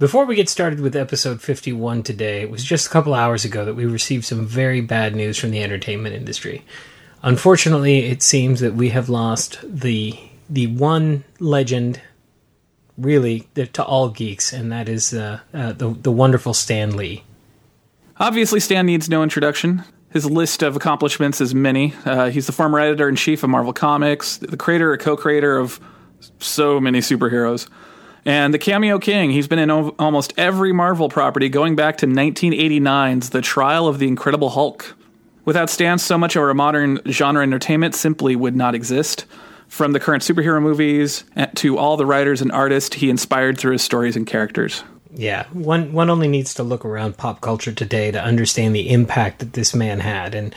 Before we get started with episode 51 today, it was just a couple hours ago that we received some very bad news from the entertainment industry. Unfortunately, it seems that we have lost the the one legend, really, to all geeks, and that is uh, uh, the the wonderful Stan Lee. Obviously, Stan needs no introduction. His list of accomplishments is many. Uh, he's the former editor in chief of Marvel Comics, the creator or co creator of so many superheroes. And the Cameo King, he's been in o- almost every Marvel property going back to 1989's The Trial of the Incredible Hulk. Without Stan, so much of our modern genre entertainment simply would not exist. From the current superhero movies eh, to all the writers and artists he inspired through his stories and characters. Yeah, one one only needs to look around pop culture today to understand the impact that this man had, and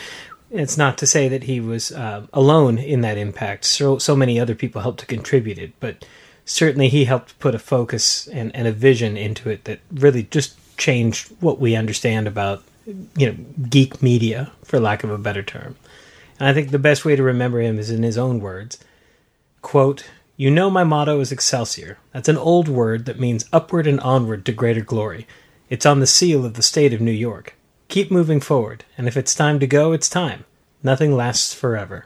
it's not to say that he was uh, alone in that impact. So so many other people helped to contribute it, but certainly he helped put a focus and, and a vision into it that really just changed what we understand about you know geek media, for lack of a better term. And I think the best way to remember him is in his own words. Quote, you know my motto is Excelsior. That's an old word that means upward and onward to greater glory. It's on the seal of the state of New York. Keep moving forward, and if it's time to go, it's time. Nothing lasts forever.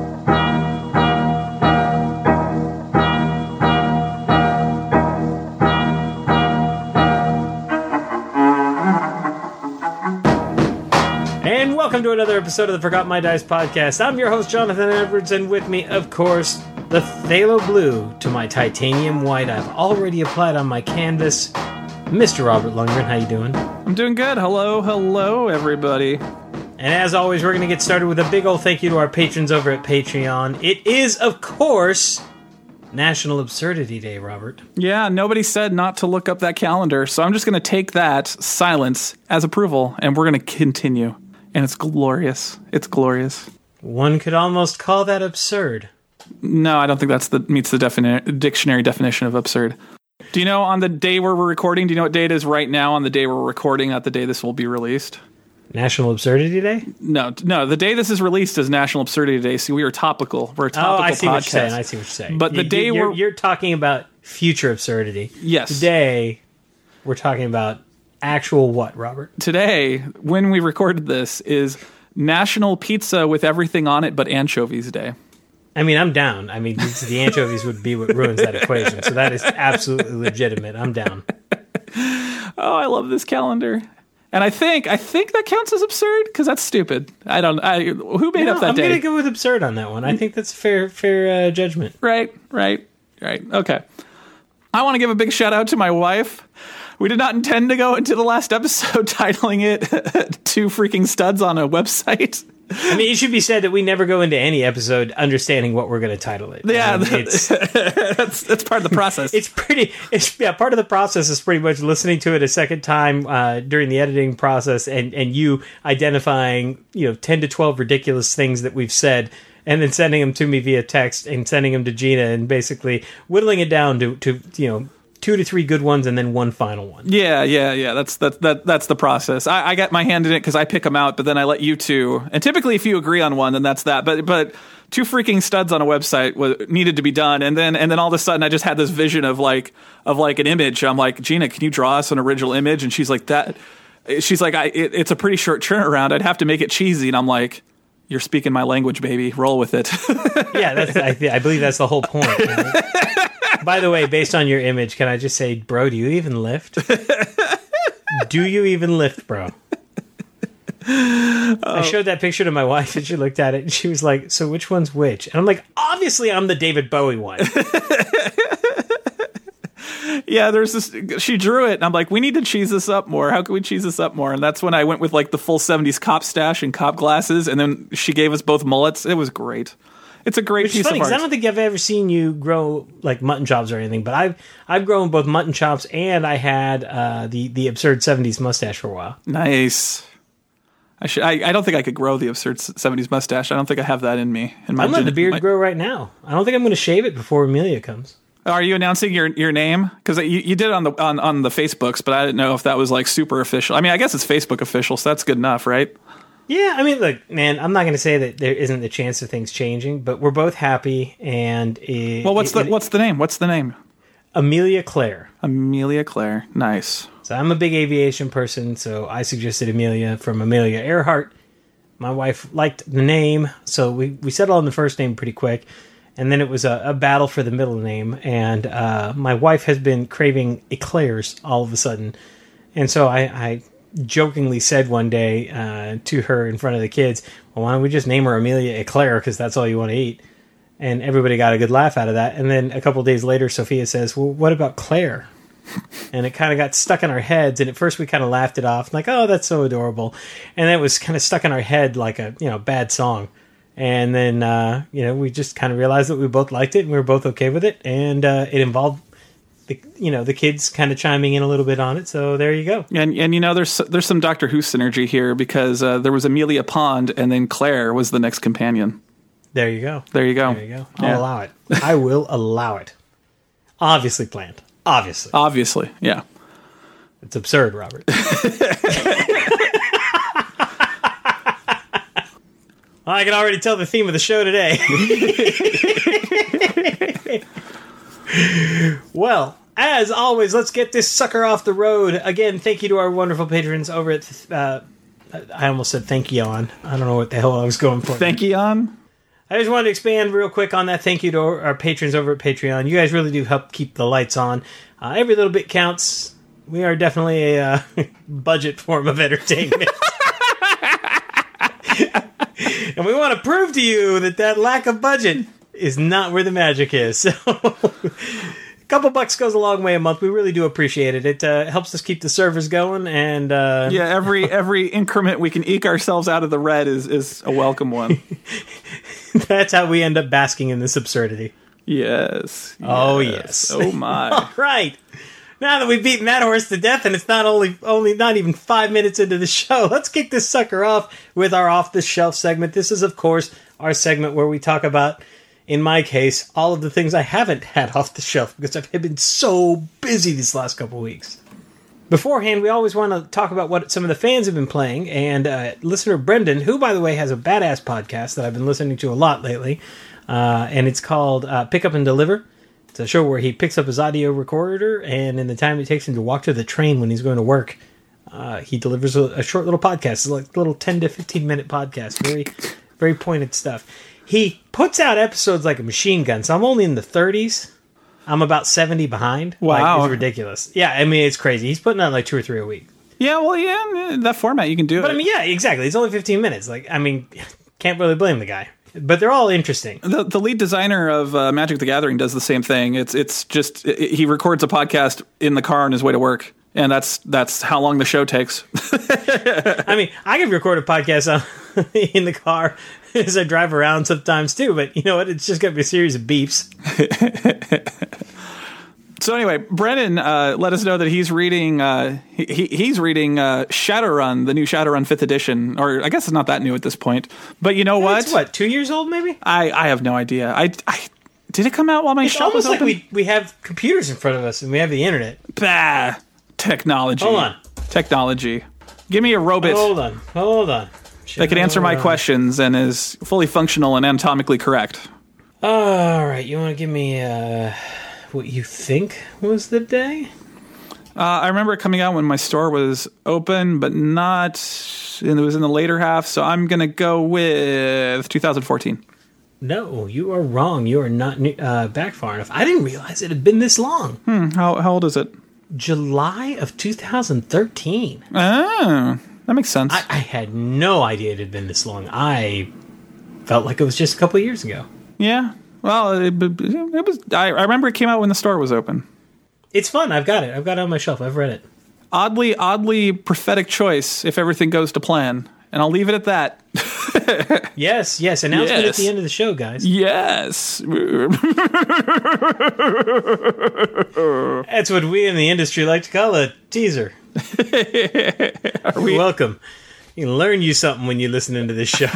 Welcome to another episode of the Forgot My Dice podcast. I'm your host, Jonathan Edwards, and with me, of course, the Thalo blue to my titanium white I've already applied on my canvas. Mr. Robert Lundgren, how you doing? I'm doing good. Hello, hello, everybody. And as always, we're going to get started with a big old thank you to our patrons over at Patreon. It is, of course, National Absurdity Day, Robert. Yeah, nobody said not to look up that calendar, so I'm just going to take that silence as approval, and we're going to continue. And it's glorious. It's glorious. One could almost call that absurd. No, I don't think that's the meets the defini- dictionary definition of absurd. Do you know on the day where we're recording? Do you know what day it is right now on the day we're recording? Not the day this will be released. National Absurdity Day? No, no. The day this is released is National Absurdity Day. See, we are topical. We're a Oh, topical I see podcast. what you're saying. I see what you're saying. But the You- day you're, we're- you're talking about future absurdity. Yes. Today, we're talking about actual what, Robert? Today, when we recorded this, is National Pizza with everything on it but anchovies Day. I mean, I'm down. I mean, the anchovies would be what ruins that equation. So that is absolutely legitimate. I'm down. Oh, I love this calendar. And I think I think that counts as absurd because that's stupid. I don't. I who made No, up that I'm day? going to go with absurd on that one. I think that's fair, fair uh, judgment. Right, right, right. Okay. I want to give a big shout out to my wife. We did not intend to go into the last episode titling it Two Freaking Studs on a Website. I mean, it should be said that we never go into any episode understanding what we're going to title it. Yeah, it's that's, that's part of the process. it's pretty. It's yeah. Part of the process is pretty much listening to it a second time uh, during the editing process, and and you identifying you know ten to twelve ridiculous things that we've said. And then sending them to me via text, and sending them to Gina, and basically whittling it down to, to you know two to three good ones, and then one final one. Yeah, yeah, yeah. That's that that that's the process. I, I got my hand in it because I pick them out, but then I let you two. And typically, if you agree on one, then that's that. But but two freaking studs on a website was needed to be done, and then and then all of a sudden, I just had this vision of like of like an image. I'm like, Gina, can you draw us an original image? And she's like, that. She's like, I, it, it's a pretty short turnaround. I'd have to make it cheesy, and I'm like. You're speaking my language, baby. Roll with it. Yeah, that's I, I believe that's the whole point. know? By the way, based on your image, can I just say, bro, do you even lift? do you even lift, bro? I oh. showed that picture to my wife and she looked at it and she was like, So which one's which? And I'm like, Obviously, I'm the David Bowie one. yeah, there's this. She drew it, and I'm like, we need to cheese this up more. How can we cheese this up more? And that's when I went with like the full '70s cop stash and cop glasses, and then she gave us both mullets. It was great. It's a great Which is piece funny of because I don't think I've ever seen you grow like mutton chops or anything, but I've I've grown both mutton chops and I had uh, the the absurd '70s mustache for a while. nice. I should. I, I don't think I could grow the absurd '70s mustache. I don't think I have that in me. In my I'm letting the beard my- grow right now. I don't think I'm going to shave it before Amelia comes. Are you announcing your your name? Because you, you did it on the on, on the Facebooks, but I didn't know if that was like super official. I mean, I guess it's Facebook official, so that's good enough, right? Yeah, I mean, look, man, I'm not going to say that there isn't the chance of things changing, but we're both happy. And it, Well, what's it- the what's the name? What's the name? Amelia Claire? Amelia Claire. Nice. So I'm a big aviation person, so I suggested Amelia from Amelia Earhart. My wife liked the name, so we, we settled on the first name pretty quick. And then it was a, a battle for the middle name. And uh, my wife has been craving eclairs all of a sudden. And so I, I jokingly said one day uh, to her in front of the kids, well, why don't we just name her Amelia Eclair because that's all you want to eat? And everybody got a good laugh out of that. And then a couple days later, Sophia says, well, what about Claire? and it kind of got stuck in our heads. And at first, we kind of laughed it off, like, "Oh, that's so adorable," and then it was kind of stuck in our head like a you know bad song. And then uh, you know we just kind of realized that we both liked it and we were both okay with it, and uh, it involved the you know the kids kind of chiming in a little bit on it. So there you go. And and you know, there's there's some Doctor Who synergy here because uh, there was Amelia Pond, and then Claire was the next companion. There you go. There you go. There you go. I'll Yeah. allow it. I will allow it. Obviously planned. Obviously, Obviously, yeah. it's absurd, Robert. I can already tell the theme of the show today. well, as always, let's get this sucker off the road. Again, thank you to our wonderful patrons over at. Uh, I almost said thank you on. I don't know what the hell I was going for. Thank you, on. I just wanted to expand real quick on that. Thank you to our patrons over at Patreon. You guys really do help keep the lights on. Uh, every little bit counts. We are definitely a uh, budget form of entertainment. and we want to prove to you that that lack of budget is not where the magic is. So, a couple bucks goes a long way a month. We really do appreciate it. It uh, helps us keep the servers going, and uh, Yeah, every every increment we can eke ourselves out of the red is is a welcome one. that's how we end up basking in this absurdity. yes. Oh, yes. Oh my. right. Now that we've beaten that horse to death, and it's not only only not even five minutes into the show, let's kick this sucker off with our off the shelf segment. This is, of course, our segment where we talk about, in my case, all of the things I haven't had off the shelf because I've been so busy these last couple weeks. Beforehand, we always want to talk about what some of the fans have been playing, and uh, listener Brendan, who by the way has a badass podcast that I've been listening to a lot lately, uh, and it's called uh, Pick Up and Deliver. It's a show where he picks up his audio recorder, and in the time it takes him to walk to the train when he's going to work, uh, he delivers a, a short little podcast. It's like a little ten to fifteen minute podcast, very, very pointed stuff. He puts out episodes like a machine gun. So I'm only in the 30s. I'm about 70 behind. Wow. like, it's ridiculous. Yeah, I mean it's crazy. He's putting out like two or three a week. Yeah, well, yeah, that format you can do But it. I mean, yeah, exactly. It's only 15 minutes. Like, I mean, can't really blame the guy. But they're all interesting. the, the lead designer of uh, Magic the Gathering does the same thing. It's it's just i he records a podcast in the car on his way to work, and that's that's how long the show takes. I mean, I can record a podcast on, in the car as I drive around sometimes too. But you know what? It's just going to be a series of beeps. so anyway, Brennan uh, let us know that he's reading uh, he, he- he's reading uh, Shadowrun, the new Shadowrun fifth edition, or I guess it's not that new at this point. But you know what? It's what two years old, maybe? I I have no idea. I, I did it come out while my It's shop was almost like we we have computers in front of us and we have the internet. bah, technology. Hold on. technology. Give me a robot. Hold on, hold on. that can answer my questions and is fully functional and anatomically correct. All right, you want to give me uh, what you think was the day? Uh, I remember it coming out when my store was open, but not, and it was in the later half. So I'm gonna go with 2014. No, you are wrong. You are not uh, back far enough. I didn't realize it had been this long. How how old is it? July of 2013. Oh, ah, that makes sense. I, I had no idea it had been this long. I felt like it was just a couple of years ago. yeah. Well, it, it was. I, I remember it came out when the store was open. It's fun. I've got it. I've got it on my shelf. I've read it. Oddly, oddly prophetic choice if everything goes to plan, and I'll leave it at that. Yes, yes. Announcement at the end of the show, guys. Yes. That's what we in the industry like to call a teaser. You're welcome. You can learn you something when you listen into this show.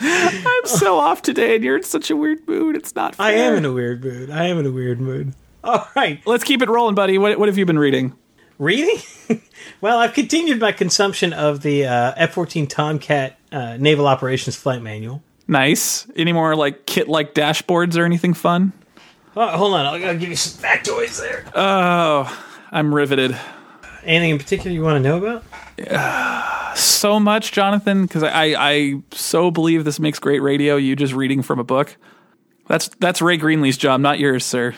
I'm so off today, and you're in such a weird mood. It's not. Fair. I am in a weird mood. I am in a weird mood. All right, Let's keep it rolling, buddy. What What have you been reading? Reading. well, I've continued my consumption of the uh, F-14 Tomcat uh, Naval Operations Flight Manual. Nice. Any more like kit like dashboards or anything fun? Oh, hold on, I'll, I'll give you some factoids there. Oh, I'm riveted. Anything in particular you want to know about? So much, Jonathan, because I, I so believe this makes great radio. You just reading from a book. That's that's Ray Greenlee's job, not yours, sir.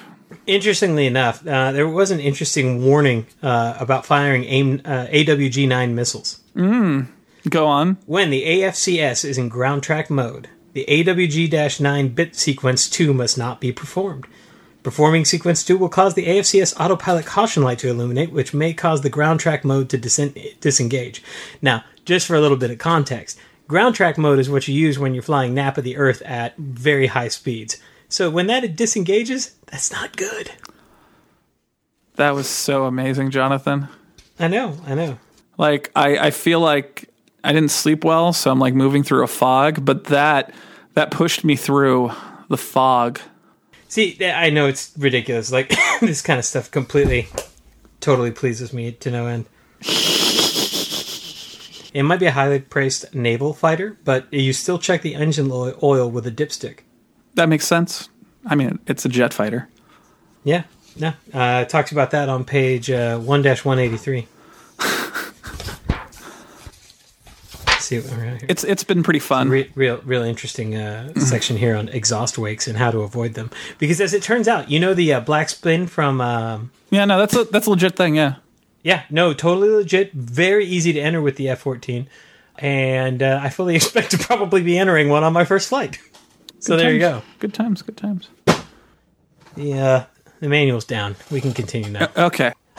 Interestingly enough, uh, there was an interesting warning uh, about firing AIM, uh, AWG-9 missiles. Go on. When the AFCS is in ground track mode, the AWG 9 bit sequence 2 must not be performed. Performing sequence 2 will cause the AFCS autopilot caution light to illuminate, which may cause the ground track mode to disen- disengage. Now, just for a little bit of context, ground track mode is what you use when you're flying nap of the Earth at very high speeds. So when that disengages, that's not good. That was so amazing, Jonathan. I know, I know. Like I, I feel like I didn't sleep well, so I'm like moving through a fog, but that that pushed me through the fog. See, I know it's ridiculous. Like this kind of stuff completely, totally pleases me to no end. It might be a highly praised naval fighter, but you still check the engine oil with a dipstick. That makes sense. I mean, it's a jet fighter. Yeah, yeah. Uh, talks about that on page uh, one one eighty three. See what we're here. It's it's been pretty fun. Re- real, real interesting uh, section here on exhaust wakes and how to avoid them. Because as it turns out, you know the uh, black spin from. Um, Yeah, no, that's a that's a legit thing. Yeah. Yeah, no, totally legit. Very easy to enter with the F 14. And uh, I fully expect to probably be entering one on my first flight. So there you go. Good times. Good times. The, uh, the manual's down. We can continue now. Okay.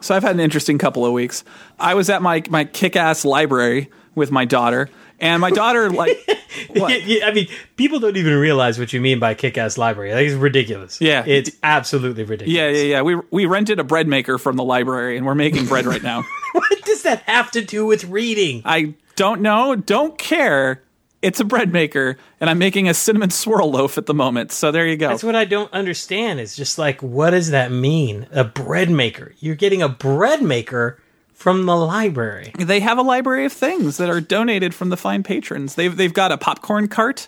so I've had an interesting couple of weeks. I was at my my kick-ass library with my daughter, and my daughter like? Yeah, yeah, I mean, people don't even realize what you mean by kick ass library. Like, it's ridiculous. Yeah. It's absolutely ridiculous. Yeah, yeah, yeah. We we rented a bread maker from the library, and we're making bread right now. What does that have to do with reading? I don't know, don't care. It's a bread maker, and I'm making a cinnamon swirl loaf at the moment. So there you go. That's what I don't understand. Is just like, what does that mean? A bread maker. You're getting a bread maker from the library. they have a library of things that are donated from the fine patrons. They've they've got a popcorn cart.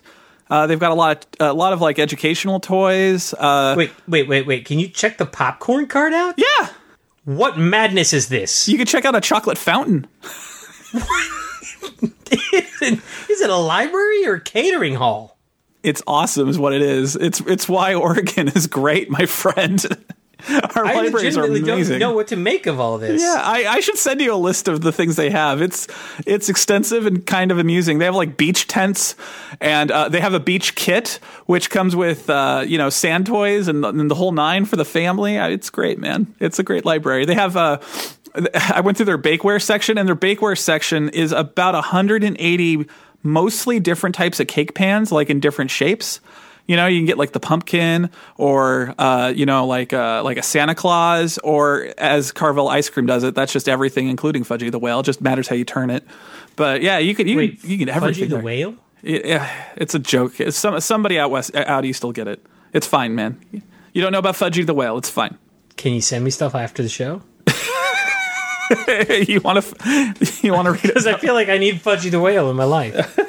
Uh, they've got a lot a lot of like educational toys. Uh, Wait, wait, wait, wait. Can you check the popcorn cart out? yeah, What madness is this? you could check out a chocolate fountain. is, it a library or a catering hall? It's awesome, is what it is. It's it's why Oregon is great, my friend. Our I libraries are amazing. don't know what to make of all this. Yeah, I, I should send you a list of the things they have. It's it's extensive and kind of amusing. They have like beach tents, and uh, they have a beach kit which comes with uh, you know sand toys and, and the whole nine for the family. Uh, It's great, man. It's a great library. They have. Uh, I went through their bakeware section, and their bakeware section is about 180 mostly different types of cake pans, like in different shapes. You know, you can get like the pumpkin, or uh, you know, like uh, like a Santa Claus, or as Carvel ice cream does it. That's just everything, including Fudgie the whale. It just matters how you turn it. But yeah, you could you Wait, can, you can everything. Fudgie the there. whale? Yeah, it's a joke. It's some somebody out west, out east will get it. It's fine, man. You don't know about Fudgie the whale. It's fine. Can you send me stuff after the show? you want to you want to read it? Because I feel like I need Fudgie the whale in my life.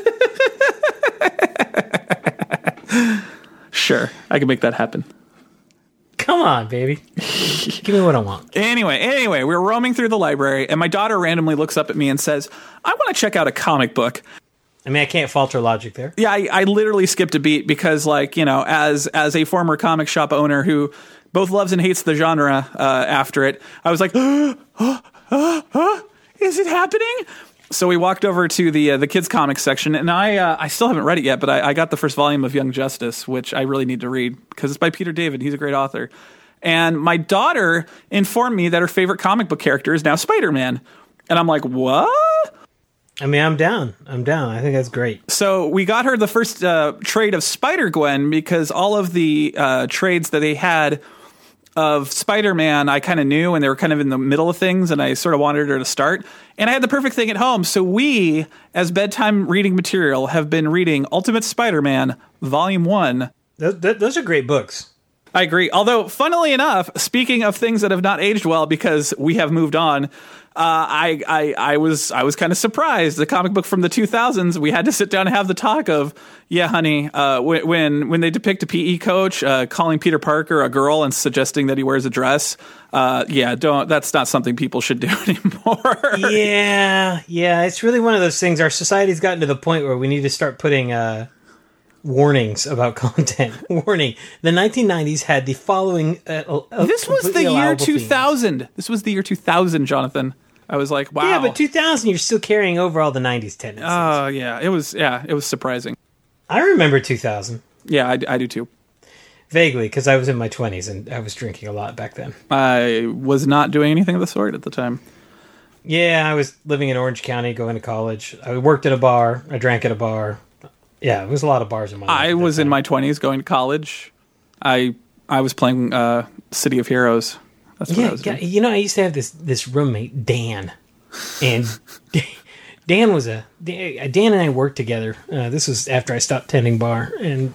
Sure, I can make that happen. Come on, baby. Give me what I want. Anyway, anyway, we were roaming through the library, and my daughter randomly looks up at me and says, "I want to check out a comic book." I mean, I can't falter logic there. Yeah, I, I literally skipped a beat because, like, you know, as as a former comic shop owner who both loves and hates the genre uh, after it, I was like, "Is it happening?" So we walked over to the uh, the kids comics section, and I uh, I still haven't read it yet, but I, I got the first volume of Young Justice, which I really need to read because it's by Peter David. He's a great author. And my daughter informed me that her favorite comic book character is now Spider Man, and I'm like, what? I mean, I'm down. I'm down. I think that's great. So we got her the first uh, trade of Spider Gwen because all of the uh, trades that they had of Spider-Man I kind of knew and they were kind of in the middle of things and I sort of wanted her to start and I had the perfect thing at home so we as bedtime reading material have been reading Ultimate Spider-Man volume 1 Those, th- those are great books. I agree. Although, funnily enough, speaking of things that have not aged well because we have moved on, uh, I, I I was I was kind of surprised. The comic book from the 2000s, we had to sit down and have the talk of, yeah, honey, uh, when, when they depict a PE coach uh, calling Peter Parker a girl and suggesting that he wears a dress, uh, yeah, don't. That's not something people should do anymore. Yeah, yeah. It's really one of those things. Our society's gotten to the point where we need to start putting uh, warnings about content. Warning: the 1990s had the following. Uh, uh, This was the year allowable themes. 2000. This was the year 2000, Jonathan. I was like, wow. Yeah, but 2000, you're still carrying over all the 90s tendencies. Oh yeah, it was yeah, it was surprising. I remember 2000 Yeah, I, I do too. vaguely because I was in my 20s and I was drinking a lot back then. I was not doing anything of the sort at the time. Yeah, I was living in Orange County, going to college. I worked at a bar. I drank at a bar. Yeah, it was a lot of bars in my life. I was in my twenties going to college. I I was playing uh, City of Heroes. That's what I Yeah, was yeah, doing. you know, I used to have this this roommate Dan, and Dan was a Dan and I worked together. Uh, this was after I stopped tending bar, and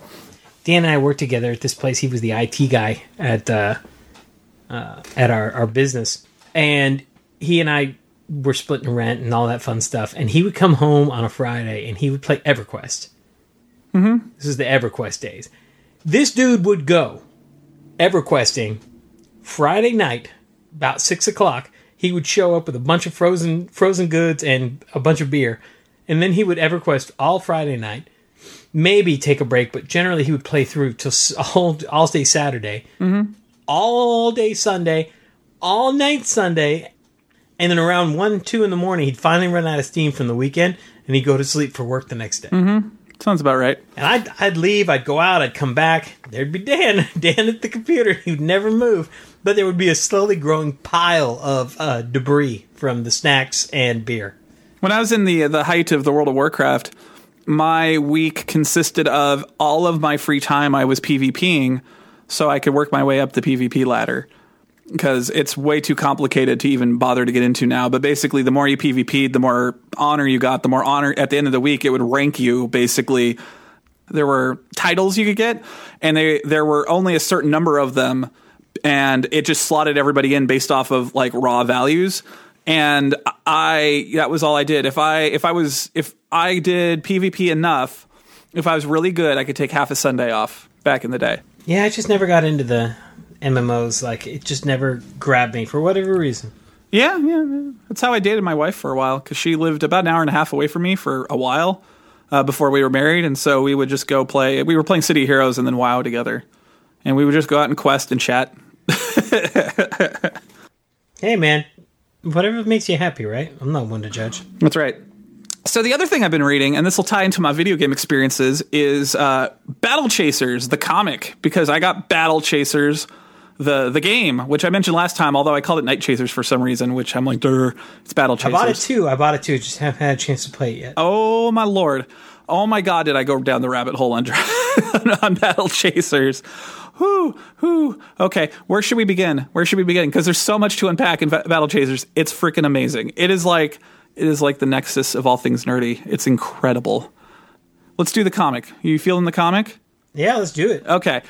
Dan and I worked together at this place. He was the IT guy at uh, uh, at our our business, and he and I were splitting rent and all that fun stuff. And he would come home on a Friday and he would play EverQuest. Mm-hmm. This is the EverQuest days. This dude would go EverQuesting Friday night, about six o'clock, he would show up with a bunch of frozen frozen goods and a bunch of beer, and then he would EverQuest all Friday night. Maybe take a break, but generally he would play through till all all day Saturday, all day Sunday, all night Sunday, and then around one two in the morning he'd finally run out of steam from the weekend, and he'd go to sleep for work the next day. Sounds about right. And I'd, I'd leave, I'd go out, I'd come back. There'd be Dan, Dan at the computer. He'd never move. But there would be a slowly growing pile of uh, debris from the snacks and beer. When I was in the the height of the World of Warcraft, my week consisted of all of my free time I was PvPing, so I could work my way up the PvP ladder. Because it's way too complicated to even bother to get into now. But basically, the more you PvP'd, the more honor you got. The more honor at the end of the week, it would rank you. Basically, there were titles you could get, and they there were only a certain number of them, and it just slotted everybody in based off of like raw values. And I that was all I did. If I if I was if I did PvP enough, if I was really good, I could take half a Sunday off back in the day. Yeah, I just never got into the MMOs. Like, it just never grabbed me for whatever reason. Yeah, yeah, yeah. That's how I dated my wife for a while because she lived about an hour and a half away from me for a while uh, before we were married, and so we would just go play. We were playing City Heroes and then WoW together, and we would just go out and quest and chat. Hey, man, whatever makes you happy, right? I'm not one to judge. That's right. So the other thing I've been reading, and this will tie into my video game experiences, is uh, Battle Chasers, the comic, because I got Battle Chasers, the the game, which I mentioned last time, although I called it Night Chasers for some reason, which I'm like, Durr, it's Battle Chasers. I bought it too. I bought it too. Just haven't had a chance to play it yet. Oh my lord! Oh my god! Did I go down the rabbit hole on, on Battle Chasers? Whoo, whoo. Okay, where should we begin? Where should we begin? Because there's so much to unpack in Ba- Battle Chasers. It's freaking amazing. It is like it is like the nexus of all things nerdy. It's incredible. Let's do the comic. You feeling the comic? Yeah, let's do it. Okay.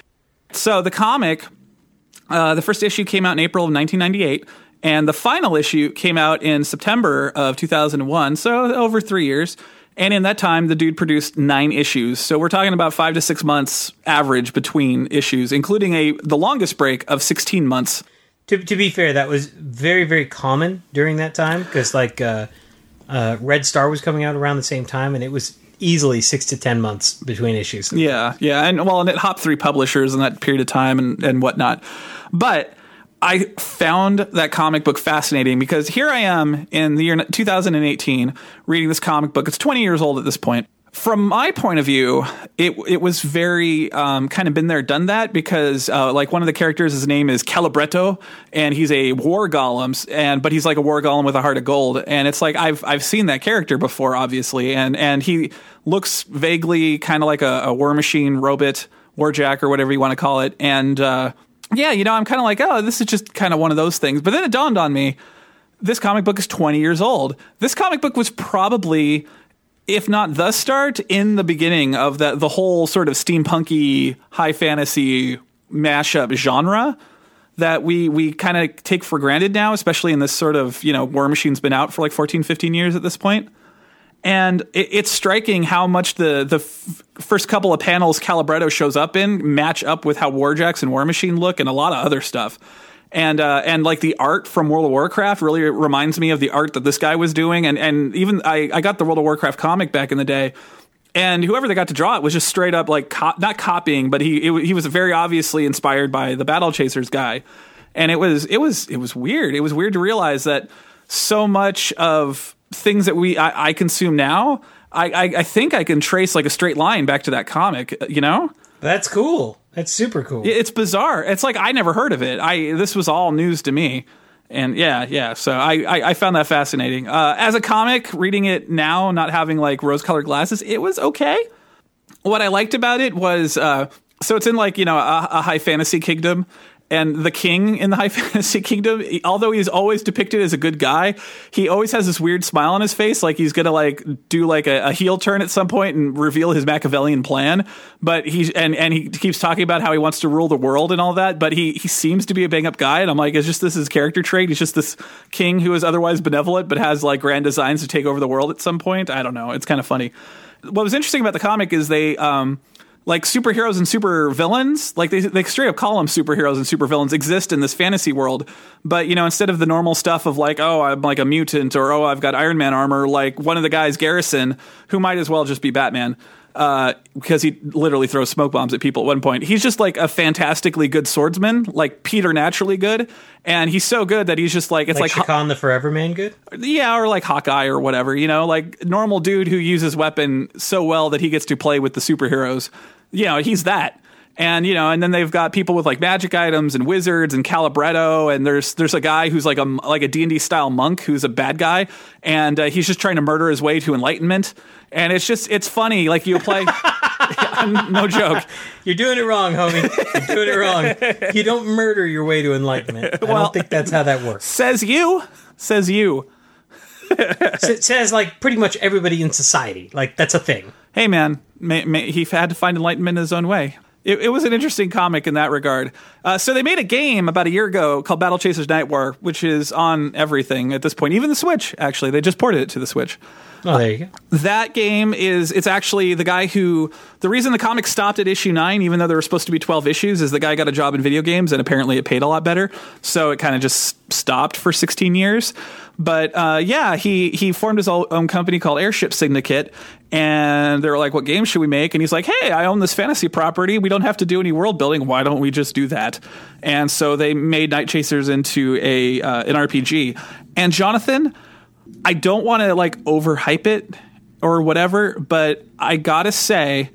So the comic, uh, the first issue came out in April of 1998, and the final issue came out in September of 2001. So over three years. And in that time, the dude produced nine issues. So we're talking about five to six months average between issues, including a the longest break of 16 months. To, to be fair, that was very, very common during that time because, like, uh, uh, Red Star was coming out around the same time, and it was easily six to ten months between issues. Yeah, yeah, and well, and it hopped three publishers in that period of time and and whatnot. But I found that comic book fascinating because here I am in the year 2018 reading this comic book. It's 20 years old at this point. From my point of view, it it was very um, kind of been there, done that because uh, like one of the characters, his name is Calibretto, and he's a war golem, and but he's like a war golem with a heart of gold, and it's like I've I've seen that character before, obviously, and and he looks vaguely kind of like a, a war machine robot, warjack or whatever you want to call it, and uh, yeah, you know, I'm kind of like, oh, this is just kind of one of those things. But then it dawned on me this comic book is 20 years old. This comic book was probably, if not the start, in the beginning of the, the whole sort of steampunky high fantasy mashup genre that we, we kind of take for granted now, especially in this sort of, you know, Warmachine's been out for like 14, 15 years at this point. And it, it's striking how much the the f- first couple of panels Calibretto shows up in match up with how Warjacks and Warmachine look and a lot of other stuff and uh, and like the art from World of Warcraft really reminds me of the art that this guy was doing, and and even I I got the World of Warcraft comic back in the day. And whoever they got to draw it was just straight up like co- not copying, but he it, he was very obviously inspired by the Battle Chasers guy, and it was it was it was weird. It was weird to realize that so much of things that we I, I consume now, I, I I think I can trace like a straight line back to that comic. You know, That's cool. That's super cool. it's bizarre. It's like I never heard of it. I this was all news to me. And yeah, yeah. So I, I, I found that fascinating. Uh, as a comic, reading it now, not having like rose colored glasses, it was okay. What I liked about it was uh, so it's in like you know a, a high fantasy kingdom, and the king in the high fantasy kingdom, he- although he's always depicted as a good guy, he always has this weird smile on his face, like he's gonna like do like a, a heel turn at some point and reveal his Machiavellian plan. But he's and and he keeps talking about how he wants to rule the world and all that. But he he seems to be a bang up guy, and I'm like, it's just this is character trait? He's just this king who is otherwise benevolent, but has like grand designs to take over the world at some point. I don't know. It's kind of funny. What was interesting about the comic is they um like superheroes and super villains, like they, they straight up call them superheroes and super villains exist in this fantasy world. But, you know, instead of the normal stuff of like, oh, I'm like a mutant or, oh, I've got Iron Man armor, like one of the guys, Garrison, who might as well just be Batman, uh, because he literally throws smoke bombs at people at one point. He's just like a fantastically good swordsman, like Peter naturally good. And he's so good that he's just like, it's like like, Shakan the Forever Man good? yeah, or like Hawkeye or whatever, you know, like normal dude who uses weapon so well that he gets to play with the superheroes. You know, he's that. And you know, and then they've got people with like magic items and wizards and Calibretto, and there's there's a guy who's like a like a D and D style monk who's a bad guy, and uh, he's just trying to murder his way to enlightenment. And it's just it's funny, like you apply, no joke. You're doing it wrong, homie. You're doing it wrong. You don't murder your way to enlightenment. I Well- don't think that's how that works. Says you, says you. It says like pretty much everybody in society. Like that's a thing. Hey man, may, may, he had to find enlightenment in his own way. It, it was an interesting comic in that regard. Uh, so they made a game about a year ago called Battle Chasers Night War, which is on everything at this point, even the Switch. Actually, they just ported it to the Switch. Oh, there you go. That game is it's actually the guy who the reason the comic stopped at issue nine, even though there were supposed to be twelve issues, is the guy got a job in video games and apparently it paid a lot better, so it kind of just stopped for sixteen years. But uh, yeah, he he formed his own company called Airship Syndicate, and they're like, "What game should we make?" And he's like, "Hey, I own this fantasy property. We don't have to do any world building. Why don't we just do that?" And so they made Night Chasers into a uh, an RPG. And Jonathan, I don't want to like overhype it or whatever, but I gotta say,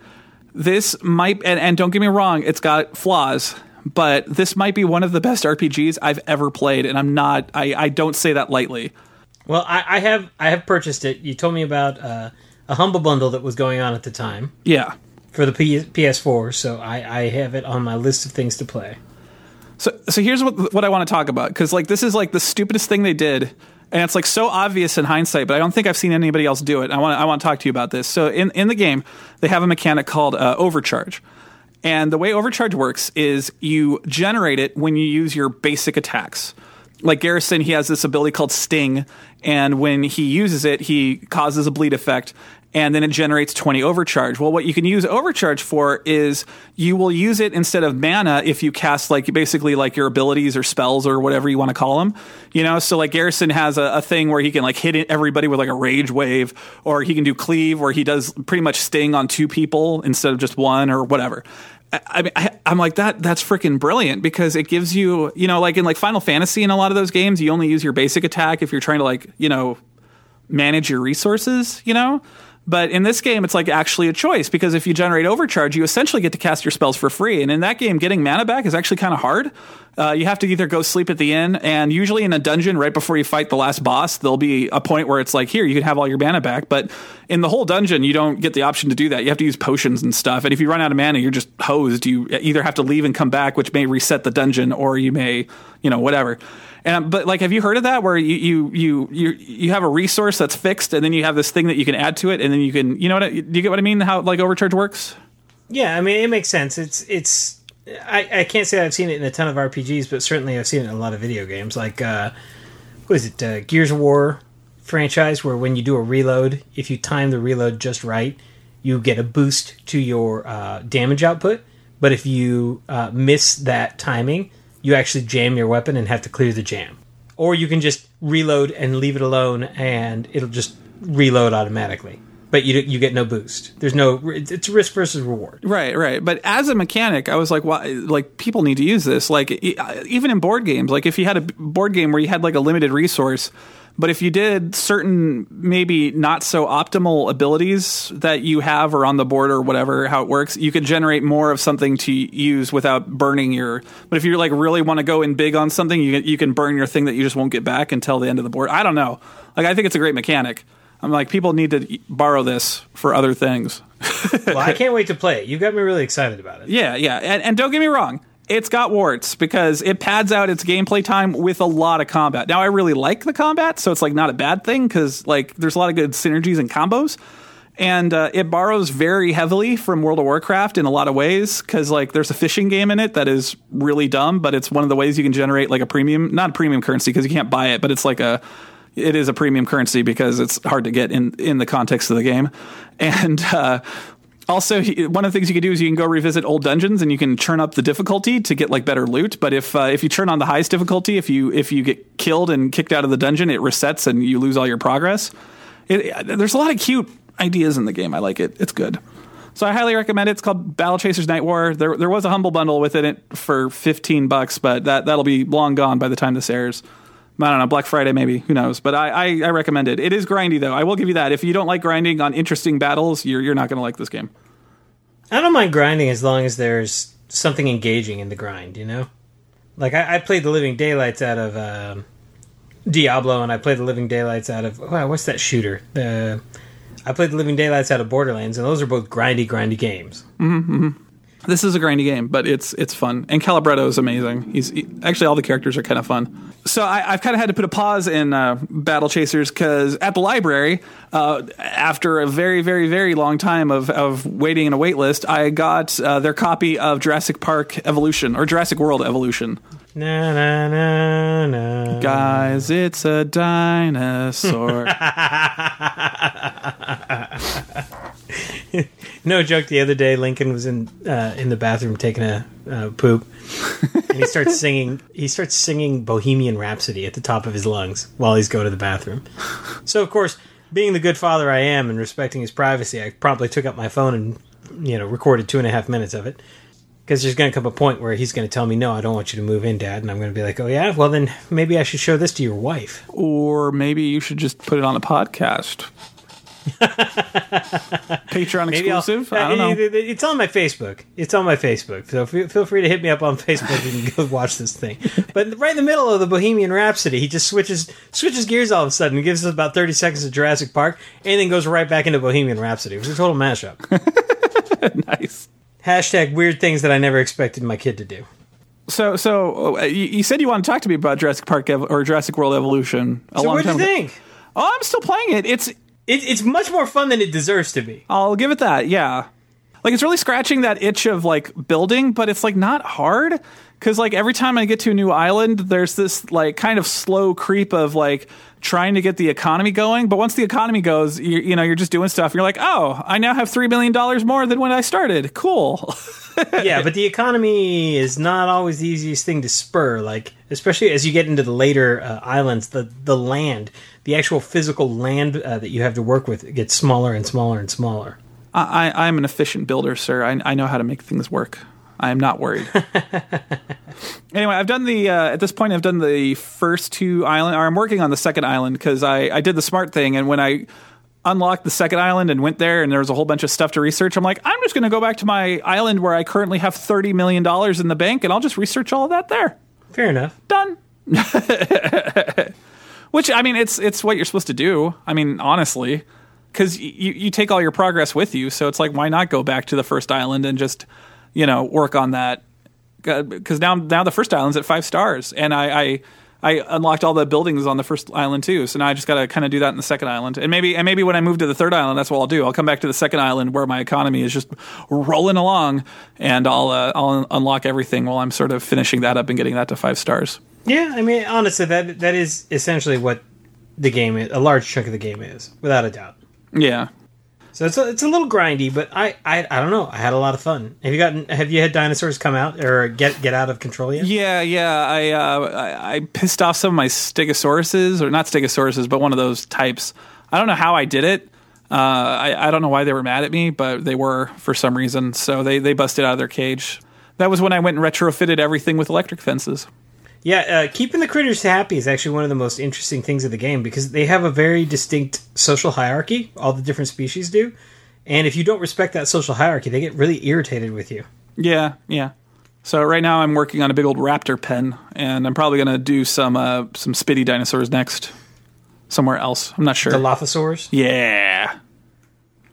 this might and, and don't get me wrong, it's got flaws, but this might be one of the best RPGs I've ever played, and I'm not I, I don't say that lightly. Well, I, I have I have purchased it. You told me about uh, a humble bundle that was going on at the time Yeah. for the P- PS4, so I, I have it on my list of things to play. So so here's what what I want to talk about because like this is like the stupidest thing they did, and it's like so obvious in hindsight, but I don't think I've seen anybody else do it. I want I want to talk to you about this. So in in the game, they have a mechanic called uh, overcharge. And the way overcharge works is you generate it when you use your basic attacks. Like Garrison, he has this ability called Sting, and when he uses it, he causes a bleed effect, and then it generates 20 overcharge. Well, what you can use overcharge for is you will use it instead of mana if you cast like basically like your abilities or spells or whatever you want to call them. You know, so like Garrison has a, a thing where he can like hit everybody with like a rage wave, or he can do cleave where he does pretty much sting on two people instead of just one or whatever. I, mean, I, I'm like that. That's freaking brilliant because it gives you, you know, like in like Final Fantasy and a lot of those games, you only use your basic attack if you're trying to like, you know, manage your resources, you know? But in this game, it's like actually a choice because if you generate overcharge, you essentially get to cast your spells for free. And in that game, getting mana back is actually kind of hard. Uh, you have to either go sleep at the inn, and usually in a dungeon, right before you fight the last boss, there'll be a point where it's like, here, you can have all your mana back. But in the whole dungeon, you don't get the option to do that. You have to use potions and stuff. And if you run out of mana, you're just hosed. You either have to leave and come back, which may reset the dungeon, or you may, you know, whatever. And but like, have you heard of that? Where you you you you you have a resource that's fixed, and then you have this thing that you can add to it, and then you can, you know what? I, do you get what I mean? How like overcharge works? Yeah, I mean it makes sense. It's it's I, I can't say I've seen it in a ton of RPGs, but certainly I've seen it in a lot of video games. Like uh, what is it, uh, Gears of War franchise, where when you do a reload, if you time the reload just right, you get a boost to your uh, damage output. But if you uh, miss that timing, you actually jam your weapon and have to clear the jam. Or you can just reload and leave it alone, and it'll just reload automatically but you you get no boost. There's no it's risk versus reward. Right, right. But as a mechanic, I was like, why? Like people need to use this. Like uh, even in board games, like if you had a board game where you had like a limited resource, but if you did certain maybe not so optimal abilities that you have or on the board or whatever how it works, you could generate more of something to use without burning your. But if you like really want to go in big on something, you you can burn your thing that you just won't get back until the end of the board. I don't know. Like I think it's a great mechanic. I'm like, people need to borrow this for other things. well, I can't wait to play it. You got me really excited about it. Yeah, yeah. And, and don't get me wrong, it's got warts because it pads out its gameplay time with a lot of combat. Now, I really like the combat, so it's like not a bad thing because like there's a lot of good synergies and combos. And uh, it borrows very heavily from World of Warcraft in a lot of ways because like there's a fishing game in it that is really dumb, but it's one of the ways you can generate like a premium, not a premium currency because you can't buy it, but it's like a it is a premium currency because it's hard to get in in the context of the game, and. Uh, also, one of the things you can do is you can go revisit old dungeons and you can turn up the difficulty to get like better loot. But if uh, if you turn on the highest difficulty, if you if you get killed and kicked out of the dungeon, it resets and you lose all your progress. It, there's a lot of cute ideas in the game. I like it. It's good. So I highly recommend it. It's called Battle Chasers Night War. There there was a humble bundle within it for 15 bucks, but that that'll be long gone by the time this airs. I don't know, Black Friday maybe, who knows? But I, I, I, recommend it. It is grindy though. I will give you that. If you don't like grinding on interesting battles, you're you're not going to like this game. I don't mind grinding as long as there's something engaging in the grind. You know, like I, I played the living daylights out of um, Diablo, and I played the living daylights out of wow, what's that shooter? The I played the living daylights out of Borderlands, and those are both grindy, grindy games. Mm-hmm. This is a grindy game, but it's it's fun. And Calibretto is amazing. He's he, actually all the characters are kind of fun. So I, have kind of had to put a pause in uh, Battle Chasers because at the library, uh, after a very very very long time of of waiting in a wait list, I got uh, their copy of Jurassic Park Evolution or Jurassic World Evolution. Na, na, na, na. Guys, it's a dinosaur. no joke. The other day, Lincoln was in uh, in the bathroom taking a uh, poop, and he starts singing. He starts singing Bohemian Rhapsody at the top of his lungs while he's going to the bathroom. So, of course, being the good father I am and respecting his privacy, I promptly took up my phone and you know recorded two and a half minutes of it. Because there's going to come a point where he's going to tell me, "No, I don't want you to move in, Dad," and I'm going to be like, "Oh yeah, well then maybe I should show this to your wife." Or maybe you should just put it on a podcast. Patreon Maybe exclusive. I don't know. It's on my Facebook. It's on my Facebook. So feel free to hit me up on Facebook and go watch this thing. But right in the middle of the Bohemian Rhapsody, he just switches switches gears all of a sudden, and gives us about thirty seconds of Jurassic Park, and then goes right back into Bohemian Rhapsody. It was a total mashup. nice. Hashtag weird things that I never expected my kid to do. So, so uh, you, you, said you want to talk to me about Jurassic Park Ev- or Jurassic World Evolution. A so, what do you think? Oh, I'm still playing it. It's it, it's much more fun than it deserves to be. I'll give it that. Yeah. Like it's really scratching that itch of like building, but it's like not hard because like every time I get to a new island, there's this like kind of slow creep of like trying to get the economy going. But once the economy goes, you, you know, you're just doing stuff. You're like, oh, I now have three million dollars more than when I started. Cool. yeah, but the economy is not always the easiest thing to spur. Like especially as you get into the later uh, islands, the the land the actual physical land uh, that you have to work with gets smaller and smaller and smaller. I, I am an efficient builder, sir. I, I know how to make things work. I am not worried. anyway, I've done the uh, at this point. I've done the first two island, or I'm working on the second island because I I did the smart thing, and when I unlocked the second island and went there, and there was a whole bunch of stuff to research. I'm like, I'm just going to go back to my island where I currently have thirty million dollars in the bank, and I'll just research all of that there. Fair enough. Done. Which I mean, it's it's what you're supposed to do. I mean, honestly, because you you take all your progress with you, so it's like why not go back to the first island and just you know work on that? Because now now the first island's at five stars, and I. I I unlocked all the buildings on the first island too, so now I just got to kind of do that in the second island, and maybe and maybe when I move to the third island, that's what I'll do. I'll come back to the second island where my economy is just rolling along, and I'll uh, I'll unlock everything while I'm sort of finishing that up and getting that to five stars. Yeah, I mean, honestly, that that is essentially what the game is. A large chunk of the game is, without a doubt. Yeah, So it's a, it's a little grindy, but I, I I don't know. I had a lot of fun. Have you gotten? Have you had dinosaurs come out or get get out of control yet? Yeah, yeah. I, uh, I I pissed off some of my stegosauruses, or not stegosauruses, but one of those types. I don't know how I did it. Uh, I, I don't know why they were mad at me, but they were for some reason. So they, they busted out of their cage. That was when I went and retrofitted everything with electric fences. Yeah, uh, keeping the critters happy is actually one of the most interesting things of the game because they have a very distinct social hierarchy. All the different species do, and if you don't respect that social hierarchy, they get really irritated with you. Yeah, yeah. So right now I'm working on a big old raptor pen, and I'm probably gonna do some uh, some spitty dinosaurs next, somewhere else. I'm not sure. Dilophosaurs. yeah.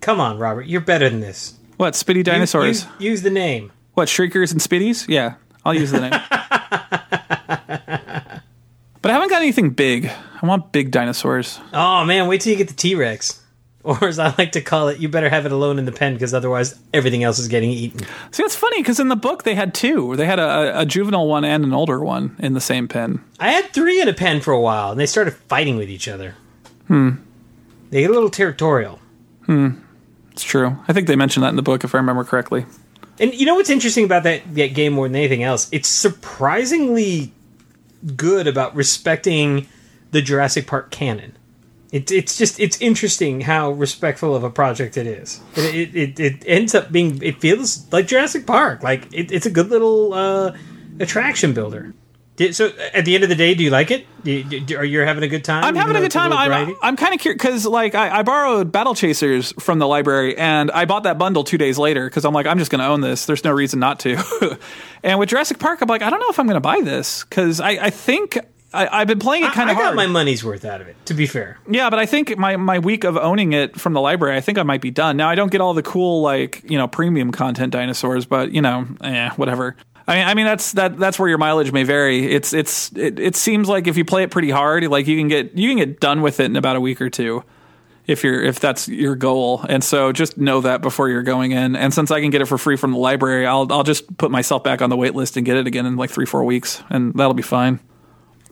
Come on, Robert, you're better than this. What spitty dinosaurs? Use, use the name. What shriekers and spitties? Yeah, I'll use the name. but I haven't got anything big. I want big dinosaurs. Oh man, wait till you get the T Rex, or as I like to call it, you better have it alone in the pen because otherwise everything else is getting eaten. See, that's funny because in the book they had two. They had a, a juvenile one and an older one in the same pen. I had three in a pen for a while, and they started fighting with each other. Hmm. They get a little territorial. Hmm. It's true. I think they mentioned that in the book if I remember correctly. And you know what's interesting about that, that game more than anything else? It's surprisingly good about respecting the Jurassic Park canon. It, it's just it's interesting how respectful of a project it is. It, it, it, ends up being it feels like Jurassic Park. Like it, it's a good little uh, attraction builder. Did, so at the end of the day, do you like it? Do do, are you having a good time? I'm having a good time. little I'm. I'm kind of curious because, like, I, I borrowed Battle Chasers from the library and I bought that bundle two days later because I'm like, I'm just going to own this. There's no reason not to. and with Jurassic Park, I'm like, I don't know if I'm going to buy this because I, I think I, I've been playing it kind of hard. I got my money's worth out of it. To be fair, Yeah, but I think my, my week of owning it from the library, I think I might be done. Now I don't get all the cool like you know premium content dinosaurs, but you know, eh, whatever. I mean, I mean that's that that's where your mileage may vary. It's it's it, it seems like if you play it pretty hard, like you can get you can get done with it in about a week or two. If you're if that's your goal, and so just know that before you're going in. And since I can get it for free from the library, I'll I'll just put myself back on the wait list and get it again in like three four weeks, and that'll be fine.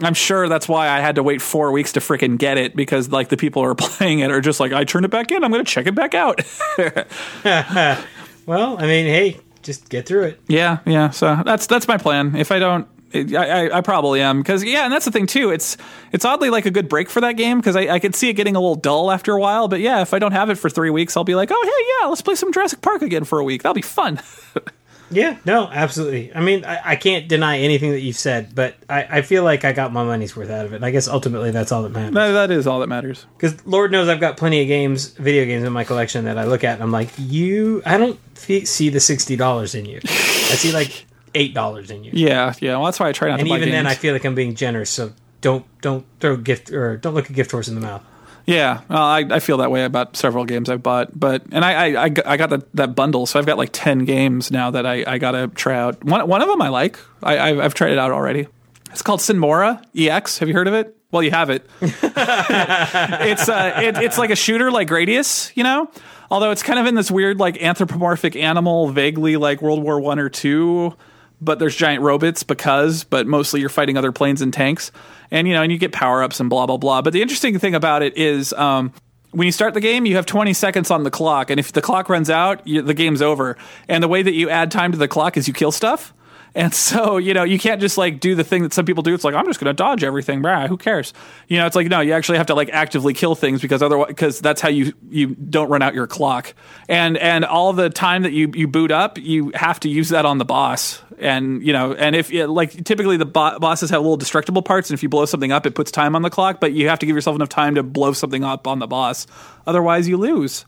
I'm sure that's why I had to wait four weeks to freaking get it because like the people who are playing it are just like I turned it back in. I'm going to check it back out. well, I mean, hey, just get through it. yeah, yeah. So that's that's my plan. If I don't, I, I, I probably am because yeah, and that's the thing too. It's it's oddly like a good break for that game because I, I could see it getting a little dull after a while. But yeah, if I don't have it for three weeks, I'll be like, oh hey yeah, let's play some Jurassic Park again for a week. That'll be fun. Yeah, no, absolutely. I mean, I, I can't deny anything that you've said, but I, I feel like I got my money's worth out of it. And I guess ultimately that's all that matters. that, that is all that matters. Because Lord knows I've got plenty of games, video games in my collection that I look at and I'm like, you, I don't fe- see the sixty dollars in you. I see like eight dollars in you. Yeah, yeah. Well, that's why I try not and to buy even then, I feel like I'm being generous. So don't don't throw gift or don't look a gift horse in the mouth. Yeah, well, I, I feel that way about several games I've bought, but and I I, I got- that bundle, so I've got like ten games now that I, I gotta try out. One one of them I like. I I've, I've tried it out already. It's called Sine Mora EX. Have you heard of it? Well, you have it. it's uh it, it's like a shooter like Gradius, you know. Although it's kind of in this weird like anthropomorphic animal, vaguely like World War One or two but there's giant robots because, but mostly you're fighting other planes and tanks, and you know, and you get power ups and blah blah blah. But the interesting thing about it is, um, when you start the game, you have 20 seconds on the clock, and if the clock runs out, you, the game's over. And the way that you add time to the clock is you kill stuff. And so, you know, you can't just like do the thing that some people do. It's like, I'm just going to dodge everything. Brah, who cares? You know, it's like, no, you actually have to like actively kill things because otherwise, because that's how you, you don't run out your clock. And, and all the time that you, you boot up, you have to use that on the boss. And, you know, and if it, like typically the bo- bosses have little destructible parts. And if you blow something up, it puts time on the clock, but you have to give yourself enough time to blow something up on the boss. Otherwise, you lose.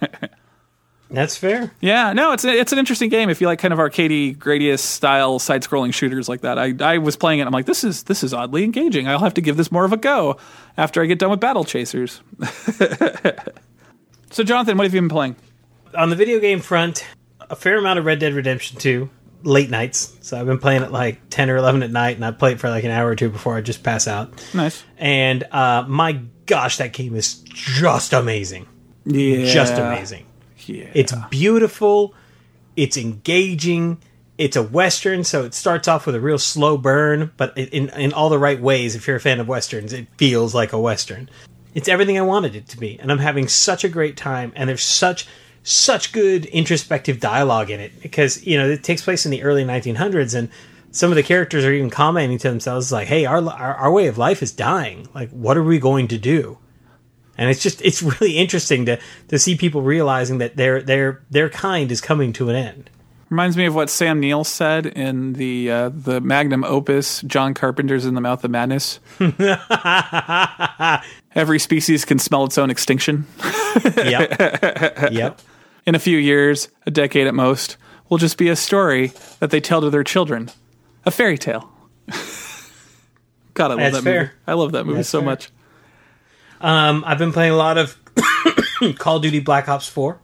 That's fair. Yeah, no, it's a, it's an interesting game if you like kind of arcadey Gradius style side scrolling shooters like that. I, I was playing it. I'm like, this is this is oddly engaging. I'll have to give this more of a go after I get done with Battle Chasers. so, Jonathan, what have you been playing? On the video game front, a fair amount of Red Dead Redemption 2 late nights. So I've been playing it like 10 or 11 at night, and I play it for like an hour or two before I just pass out. Nice. And uh, my gosh, that game is just amazing. Yeah, Just amazing. Yeah, It's beautiful. It's engaging. It's a western, so it starts off with a real slow burn, but in in all the right ways. If you're a fan of westerns, it feels like a western. It's everything I wanted it to be, and I'm having such a great time. And there's such such good introspective dialogue in it because you know it takes place in the early 1900s, and some of the characters are even commenting to themselves like, "Hey, our our, our way of life is dying. Like, what are we going to do?" And it's just it's really interesting to to see people realizing that their their their kind is coming to an end. Reminds me of what Sam Neill said in the uh, the magnum opus John Carpenter's In the Mouth of Madness. Every species can smell its own extinction. Yep, yep. In a few years, a decade at most, will just be a story that they tell to their children, a fairy tale. God, I love That's that fair. movie. I love that movie That's so fair. much. Um, I've been playing a lot of Call of Duty Black Ops 4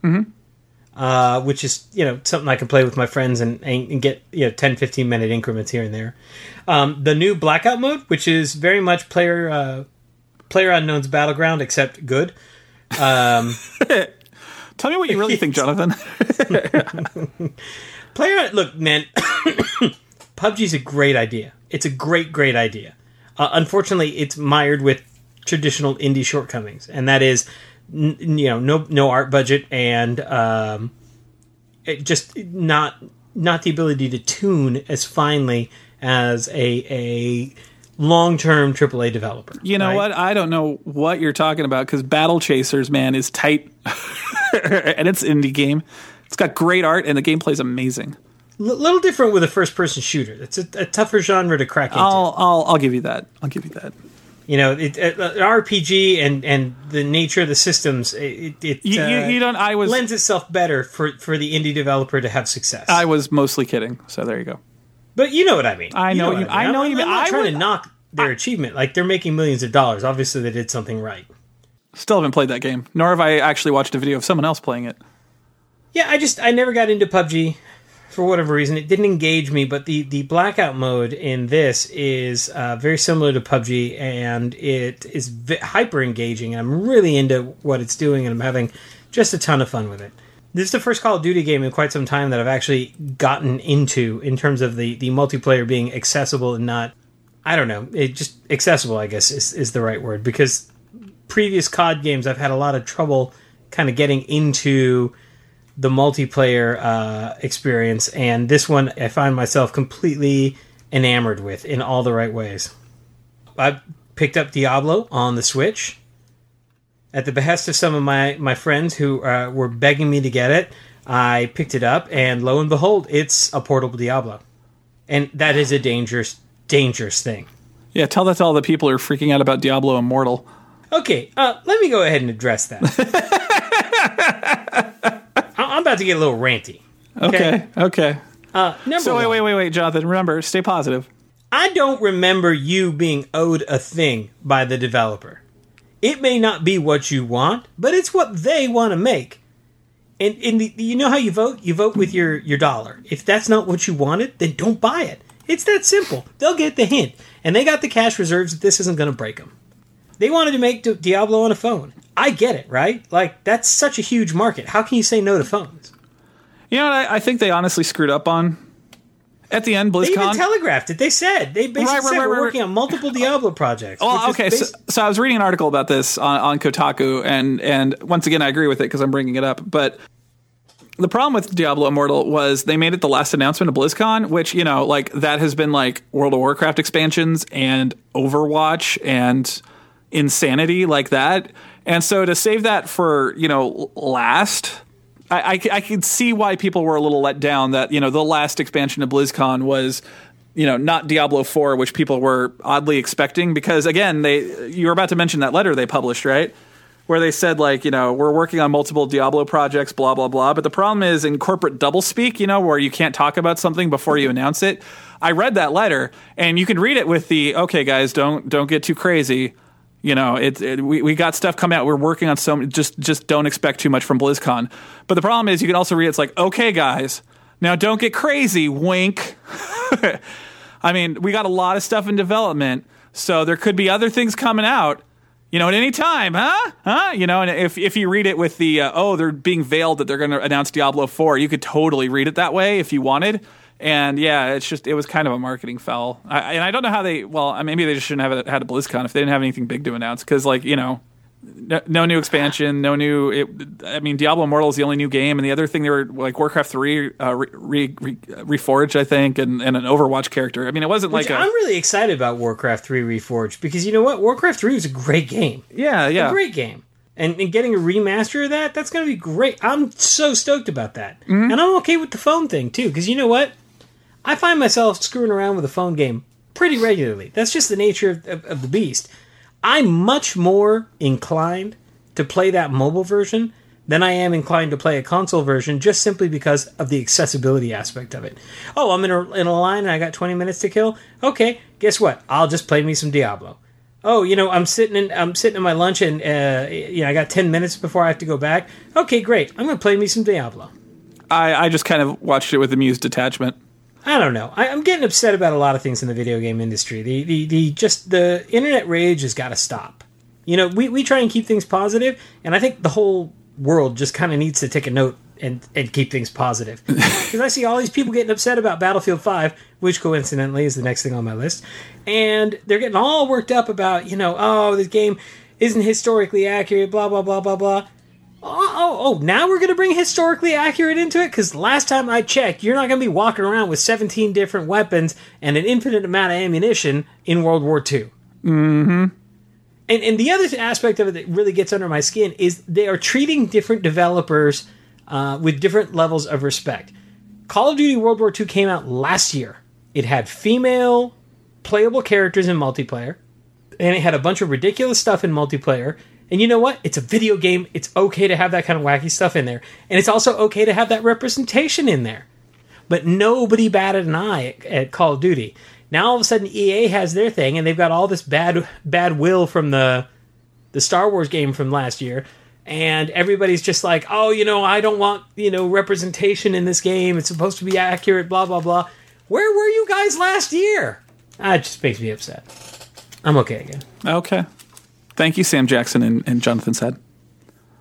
uh, which is you know something I can play with my friends and, and get you know 10, 15 minute increments here and there. Um, the new Blackout mode, which is very much player uh, PlayerUnknown's Battleground, except good. Um, Tell me what you really think, Jonathan. Player, look, man, PUBG's a great idea. It's a great, great idea. Uh, unfortunately, it's mired with traditional indie shortcomings, and that is, n- you know, no no art budget and um, it just not not the ability to tune as finely as a a long term AAA developer. You know right? what? I don't know what you're talking about because Battle Chasers, man, is tight, and it's indie game. It's got great art and the gameplay is amazing. L- little different with a first person shooter. It's a, a tougher genre to crack into. I'll I'll I'll give you that. I'll give you that. You know, it, it, an RPG and and the nature of the systems, it, it You, uh, you, you don't. I was lends itself better for for the indie developer to have success. I was mostly kidding. So there you go. but you know what I mean. I know what you- I mean. know I'm, you. I'm not I trying would- to knock their achievement. Like they're making millions of dollars. Obviously, they did something right. Still haven't played that game, nor have I actually watched a video of someone else playing it. Yeah, I just I never got into PUBG for whatever reason. It didn't engage me. But the the blackout mode in this is uh, very similar to PUBG, and it is hyper engaging. And I'm really into what it's doing, and I'm having just a ton of fun with it. This is the first Call of Duty game in quite some time that I've actually gotten into in terms of the the multiplayer being accessible and not. I don't know. It just accessible, I guess, is, is the right word because previous COD games I've had a lot of trouble kind of getting into the multiplayer uh, experience, and this one I find myself completely enamored with in all the right ways. I picked up Diablo on the Switch at the behest of some of my my friends who uh, were begging me to get it. I picked it up, and lo and behold, it's a portable Diablo, and that is a dangerous, dangerous thing. Yeah, tell that to all the people who are freaking out about Diablo Immortal. Okay, uh, let me go ahead and address that. About to get a little ranty. Okay, okay. Uh, number So wait, wait, wait, wait, Jonathan. Remember, stay positive. I don't remember you being owed a thing by the developer. It may not be what you want, but it's what they want to make. And, and the, you know how you vote? You vote with your, your dollar. If that's not what you wanted, then don't buy it. It's that simple. They'll get the hint. And they got the cash reserves that this isn't going to break them. They wanted to make Diablo on a phone. I get it, right? Like, that's such a huge market. How can you say no to phones? You know what? I, I think they honestly screwed up on. At the end, They even telegraphed it. They said. They basically Right, right, said right, we're working on multiple Diablo projects. Is okay, so, basi- so I was reading an article about this on, on Kotaku, and and once again, I agree with it because I'm bringing it up. But the problem with Diablo Immortal was they made it the last announcement of BlizzCon, which you know, like that has been like World of Warcraft expansions and Overwatch and insanity like that, and so to save that for you know last. I, I, I could see why people were a little let down that you know the last expansion of BlizzCon was you know not Diablo 4 which people were oddly expecting because again they you were about to mention that letter they published right where they said like, you know, we're working on multiple Diablo projects, blah blah blah. But the problem is in corporate doublespeak, you know, where you can't talk about something before you announce it. I read that letter, and you can read it with the okay, guys, don't don't get too crazy. You know, it, it we, we got stuff coming out. We're working on some. Just just don't expect too much from BlizzCon. But the problem is, you can also read it's like, okay, guys, now don't get crazy. Wink. I mean, we got a lot of stuff in development, so there could be other things coming out. You know, at any time, huh? Huh? You know, and if if you read it with the uh, oh, they're being veiled that they're going to announce Diablo four, you could totally read it that way if you wanted. And yeah, it's just it was kind of a marketing foul. I, and I don't know how they. Well, maybe they just shouldn't have had a BlizzCon if they didn't have anything big to announce. Because like you know, no, no, new expansion, no new. It, I mean, Diablo Immortal is the only new game, and the other thing they were like Warcraft three uh, re, re, re, reforged, I think, and, and an Overwatch character. I mean, it wasn't Which like i am really excited about Warcraft three reforged because you know what, Warcraft three was a great game, yeah, yeah, a great game, and, and getting a remaster of that, that's going to be great. I'm so stoked about that, Mm-hmm. and I'm okay with the phone thing too because you know what, I find myself screwing around with a phone game pretty regularly. That's just the nature of, of, of the beast. I'm much more inclined to play that mobile version than I am inclined to play a console version just simply because of the accessibility aspect of it. Oh, I'm in a, in a line and I got 20 minutes to kill. Okay, guess what? I'll just play me some Diablo. Oh, you know, I'm sitting in I'm sitting in my lunch and uh, you know I got 10 minutes before I have to go back. Okay, great. I'm going to play me some Diablo. I, I just kind of watched it with amused detachment. I don't know. I, I'm getting upset about a lot of things in the video game industry. The the, the just the internet rage has got to stop. You know, we, we try and keep things positive, and I think the whole world just kind of needs to take a note and, and keep things positive. Because I see all these people getting upset about Battlefield 5, which coincidentally is the next thing on my list, and they're getting all worked up about, you know, oh, this game isn't historically accurate, blah, blah, blah, blah, blah. Oh, oh, oh, now we're going to bring historically accurate into it? Because last time I checked, you're not going to be walking around with 17 different weapons and an infinite amount of ammunition in World War II. Mm-hmm. And, and the other aspect of it that really gets under my skin is they are treating different developers uh, with different levels of respect. Call of Duty World War II came out last year. It had female playable characters in multiplayer, and it had a bunch of ridiculous stuff in multiplayer. And you know what? It's a video game. It's okay to have that kind of wacky stuff in there. And it's also okay to have that representation in there. But nobody batted an eye at, at Call of Duty. Now all of a sudden EA has their thing and they've got all this bad bad will from the the Star Wars game from last year and everybody's just like, "Oh, you know, I don't want, you know, representation in this game. It's supposed to be accurate, blah blah blah." Where were you guys last year? Ah, it just makes me upset. I'm okay again. Okay. Thank you, Sam Jackson and, and Jonathan said.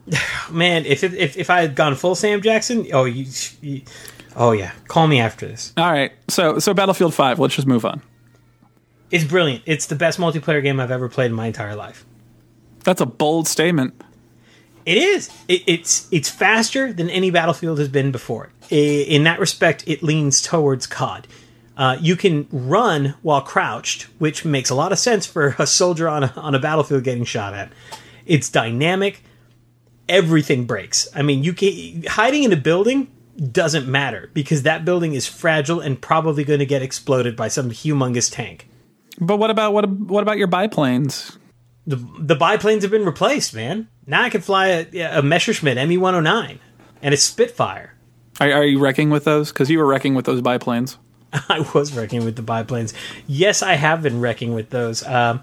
Man, if, it, if if I had gone full Sam Jackson, oh you, you Oh yeah, call me after this. All right. So so Battlefield 5, let's just move on. It's brilliant. It's the best multiplayer game I've ever played in my entire life. That's a bold statement. It is. It, it's it's faster than any Battlefield has been before. In that respect, it leans towards COD. Uh, you can run while crouched, which makes a lot of sense for a soldier on a, on a battlefield getting shot at. It's dynamic. Everything breaks. I mean, you can hiding in a building doesn't matter because that building is fragile and probably going to get exploded by some humongous tank. But what about what what about your biplanes? The the biplanes have been replaced, man. Now I can fly a, a Messerschmitt Me 109 and a Spitfire. Are, are you wrecking with those? Because you were wrecking with those biplanes. I was wrecking with the biplanes. Yes, I have been wrecking with those. Um,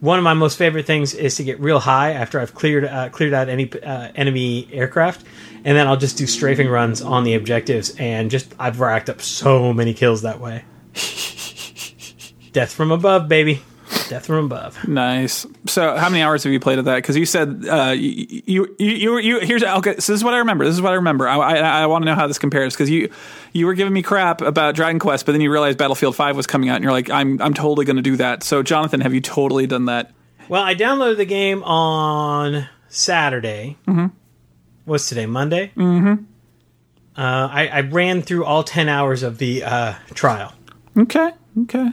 one of my most favorite things is to get real high after I've cleared uh, cleared out any uh, enemy aircraft, and then I'll just do strafing runs on the objectives, and just I've racked up so many kills that way. Death from above, baby. Death from above. Nice. So, how many hours have you played of that? Because you said uh, you, you you you you here's okay. So this is what I remember. This is what I remember. I I, I want to know how this compares because you you were giving me crap about Dragon Quest, but then you realized Battlefield Five was coming out, and you're like, I'm I'm totally going to do that. So, Jonathan, have you totally done that? Well, I downloaded the game on Saturday. Mm-hmm. What's today? Monday. Mm-hmm. Uh, I, I ran through all ten hours of the uh, trial. Okay. Okay.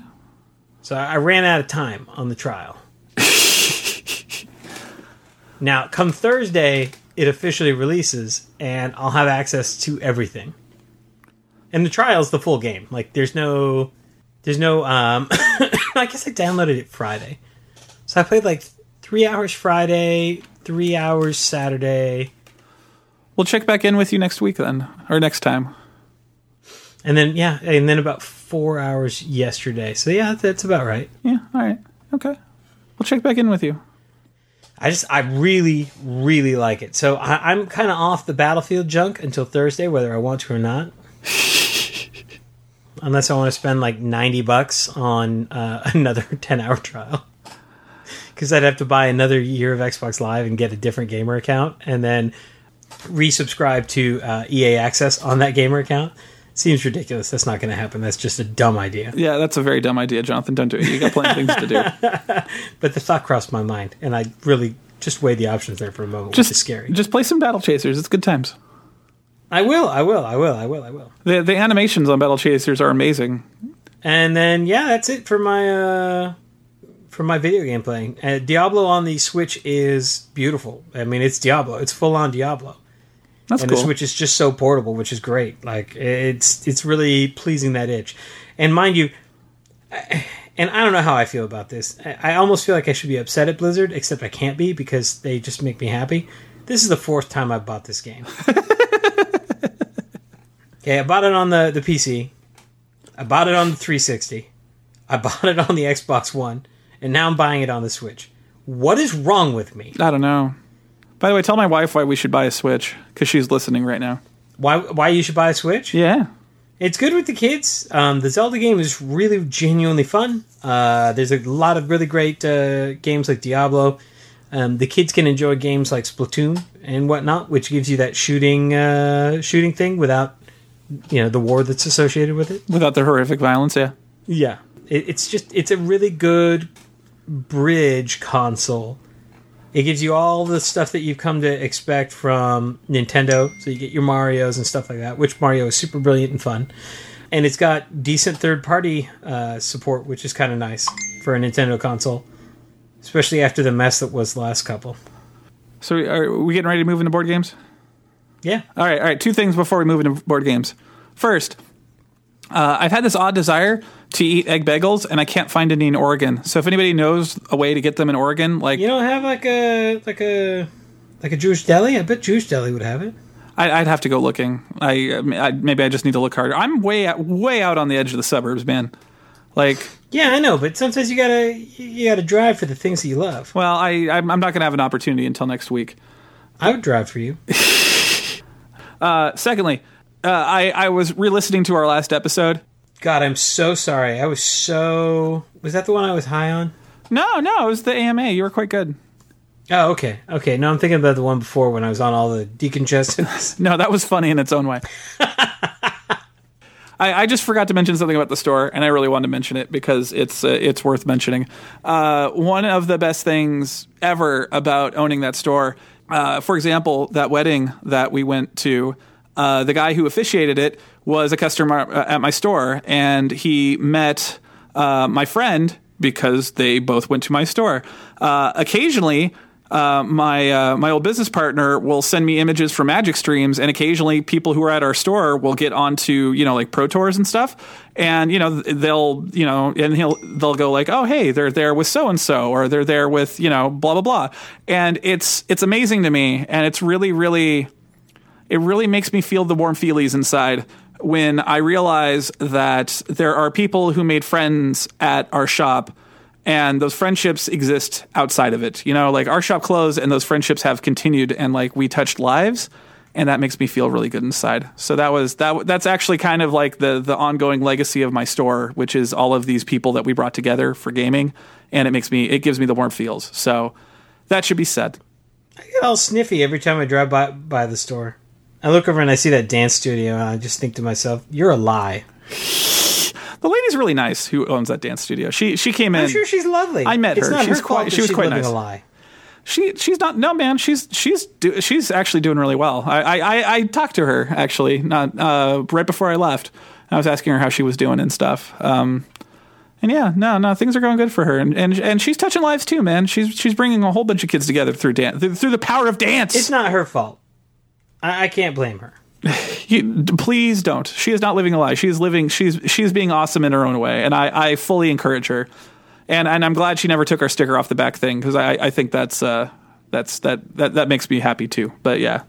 So I ran out of time on the trial. now, come Thursday, it officially releases, and I'll have access to everything. And the trial's the full game. Like, there's no, there's no. Um, I guess I downloaded it Friday, so I played like three hours Friday, three hours Saturday, We'll check back in with you next week then, or next time. and then yeah, and then about four hours yesterday. So yeah, that's about right. Yeah. All right. Okay. We'll check back in with you. I just I really really like it. So I, I'm kind of off the battlefield junk until Thursday, whether I want to or not. Unless I want to spend like ninety bucks on uh, another ten hour trial, because I'd have to buy another year of Xbox Live and get a different gamer account, and then resubscribe to uh, EA Access on that gamer account. Seems ridiculous. That's not going to happen. That's just a dumb idea. Yeah, that's a very dumb idea, Jonathan. Don't do it. You got plenty of things to do. But the thought crossed my mind, and I really just weighed the options there for a moment, Just which is scary. Just play some Battle Chasers. It's good times. I will, I will, I will, I will, I will. The the animations on Battle Chasers are amazing. And then yeah, that's it for my uh for my video game playing. Uh, Diablo on the Switch is beautiful. I mean, it's Diablo. It's full on Diablo. That's and cool. the Switch is just so portable, which is great. Like it's it's really pleasing that itch. And mind you, and I don't know how I feel about this. I I almost feel like I should be upset at Blizzard, except I can't be because they just make me happy. This is the fourth time I bought this game. okay, I bought it on the the PC. I bought it on the 360. I bought it on the Xbox One, and now I'm buying it on the Switch. What is wrong with me? I don't know. By the way, tell my wife why we should buy a Switch because she's listening right now. Why why you should buy a Switch? Yeah. It's good with the kids. Um, the Zelda game is really genuinely fun. Uh, there's a lot of really great uh, games like Diablo. Um, the kids can enjoy games like Splatoon and whatnot, which gives you that shooting uh, shooting thing without you know the war that's associated with it. Without the horrific violence, yeah. Yeah, it, it's just it's a really good bridge console. It gives you all the stuff that you've come to expect from Nintendo. So you get your Mario's and stuff like that, which Mario is super brilliant and fun. And it's got decent third party uh, support, which is kind of nice for a Nintendo console, especially after the mess that was the last couple. So are we getting ready to move into board games? Yeah. All right, all right. Two things before we move into board games. First, uh, I've had this odd desire to eat egg bagels, and I can't find any in Oregon. So if anybody knows a way to get them in Oregon, like You don't have like a like a like a Jewish deli? I bet Jewish deli would have it. I, I'd have to go looking. I, I maybe I just need to look harder. I'm way out, way out on the edge of the suburbs, man. Like, Yeah, I know, but sometimes you gotta you gotta drive for the things that you love. well, I I'm I'm not to have an opportunity until next week. I would drive for you. Uh, secondly, uh, I I was re-listening to our last episode. God, I'm so sorry. I was so. Was that the one I was high on? No, no, it was the AMA. You were quite good. Oh, okay, okay. No, I'm thinking about the one before when I was on all the decongestants. No, that was funny in its own way. I, I just forgot to mention something about the store, and I really wanted to mention it because it's uh, it's worth mentioning. Uh, one of the best things ever about owning that store, uh, for example, that wedding that we went to, uh, the guy who officiated it was a customer uh, at my store, and he met uh, my friend because they both went to my store. Uh, occasionally, uh, my uh, my old business partner will send me images from Magic streams, and occasionally people who are at our store will get onto you know like Pro Tours and stuff, and you know they'll you know and he'll they'll go like oh hey they're there with so and so or they're there with you know blah blah blah, and it's it's amazing to me, and it's really really it really makes me feel the warm feelies inside when I realize that there are people who made friends at our shop and those friendships exist outside of it. You know, like our shop closed and those friendships have continued and like we touched lives and that makes me feel really good inside. So that was that that's actually kind of like the the ongoing legacy of my store, which is all of these people that we brought together for gaming and it makes me it gives me the warm feels. So that should be said. I get all sniffy every time I drive by by the store. I look over and I see that dance studio, and I just think to myself, "You're a lie." The lady's really nice who owns that dance studio. She she came in. I'm sure she's lovely. I met it's her. Not She's her quite- fault she was quite nice. A lie. She she's not no man. She's she's do, she's actually doing really well. I, I I I talked to her actually not uh, right before I left. I was asking her how she was doing and stuff. Um, and yeah, no, no, things are going good for her, and and and she's touching lives too, man. She's she's bringing a whole bunch of kids together through dance through, through the power of dance. It's not her fault. I, I can't blame her. You- please don't. She is not living a lie. She is living. She's she's being awesome in her own way, and I, I fully encourage her. And and I'm glad she never took our sticker off the back thing because I, I think that's uh that's that that that makes me happy too. But yeah.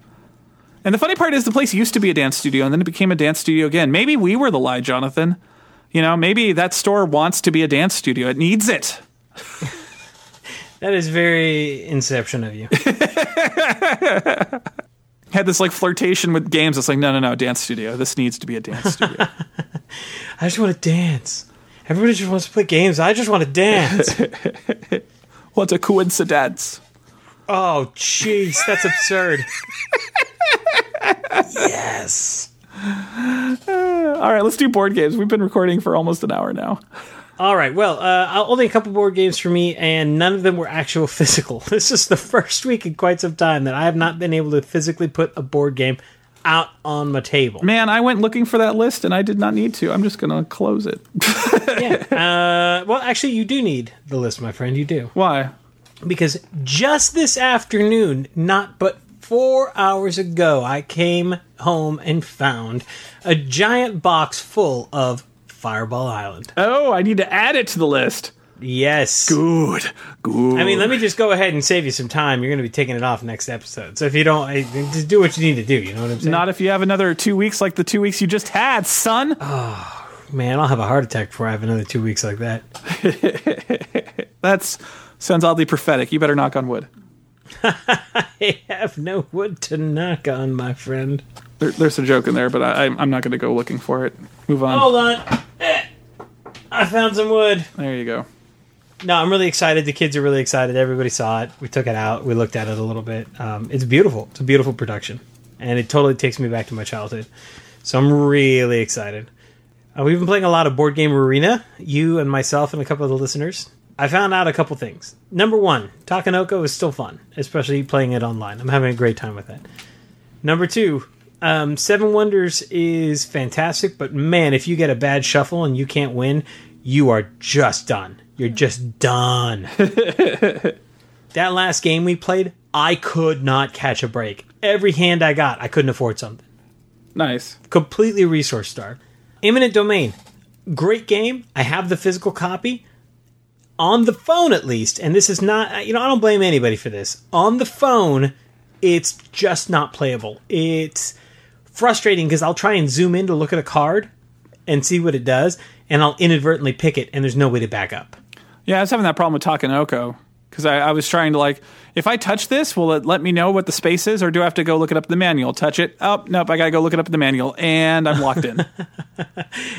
And the funny part is the place used to be a dance studio and then it became a dance studio again. Maybe we were the lie, Jonathan. You know, maybe that store wants to be a dance studio. It needs it. That is very inception of you. Had this like flirtation with games. It's like, no, no, no, dance studio. This needs to be a dance studio. I just want to dance. Everybody just wants to play games. I just want to dance. what a coincidence. oh, jeez, that's absurd. yes. All right, let's do board games. We've been recording for almost an hour now. All right. Well, uh, only a couple board games for me, and none of them were actual physical. This is the first week in quite some time that I have not been able to physically put a board game out on my table. Man, I went looking for that list and I did not need to. I'm just going to close it. yeah. Uh, well, actually, you do need the list, my friend. You do. Why? Because just this afternoon, not but four hours ago, I came home and found a giant box full of Fireball Island. Oh, I need to add it to the list. Yes. Good. Good. I mean, let me just go ahead and save you some time. You're going to be taking it off next episode. So if you don't, just do what you need to do. You know what I'm saying? Not if you have another two weeks like the two weeks you just had, son. Oh, Man, I'll have a heart attack before I have another two weeks like that. that sounds oddly prophetic. You better knock on wood. I have no wood to knock on, my friend. There, there's a joke in there, but I, I'm not going to go looking for it. Move on. Hold on. Eh. I found some wood. There you go. No, I'm really excited. The kids are really excited. Everybody saw it. We took it out. We looked at it a little bit. Um, it's beautiful. It's a beautiful production, and it totally takes me back to my childhood. So I'm really excited. Uh, we've been playing a lot of board game arena. You and myself and a couple of the listeners. I found out a couple things. Number one, Takenoko is still fun, especially playing it online. I'm having a great time with it. Number two, um, Seven Wonders is fantastic, but man, if you get a bad shuffle and you can't win, you are just done. You're just done. that last game we played, I could not catch a break. Every hand I got, I couldn't afford something. Nice. Completely resource starved. Eminent Domain, great game. I have the physical copy on the phone at least, and this is not. You know, I don't blame anybody for this. On the phone, it's just not playable. It's frustrating because I'll try and zoom in to look at a card and see what it does, and I'll inadvertently pick it, and there's no way to back up. Yeah, I was having that problem with Takenoko because I, I was trying to like, if I touch this, will it let me know what the space is, or do I have to go look it up in the manual? Touch it. Oh, nope, I gotta go look it up in the manual, and I'm locked in.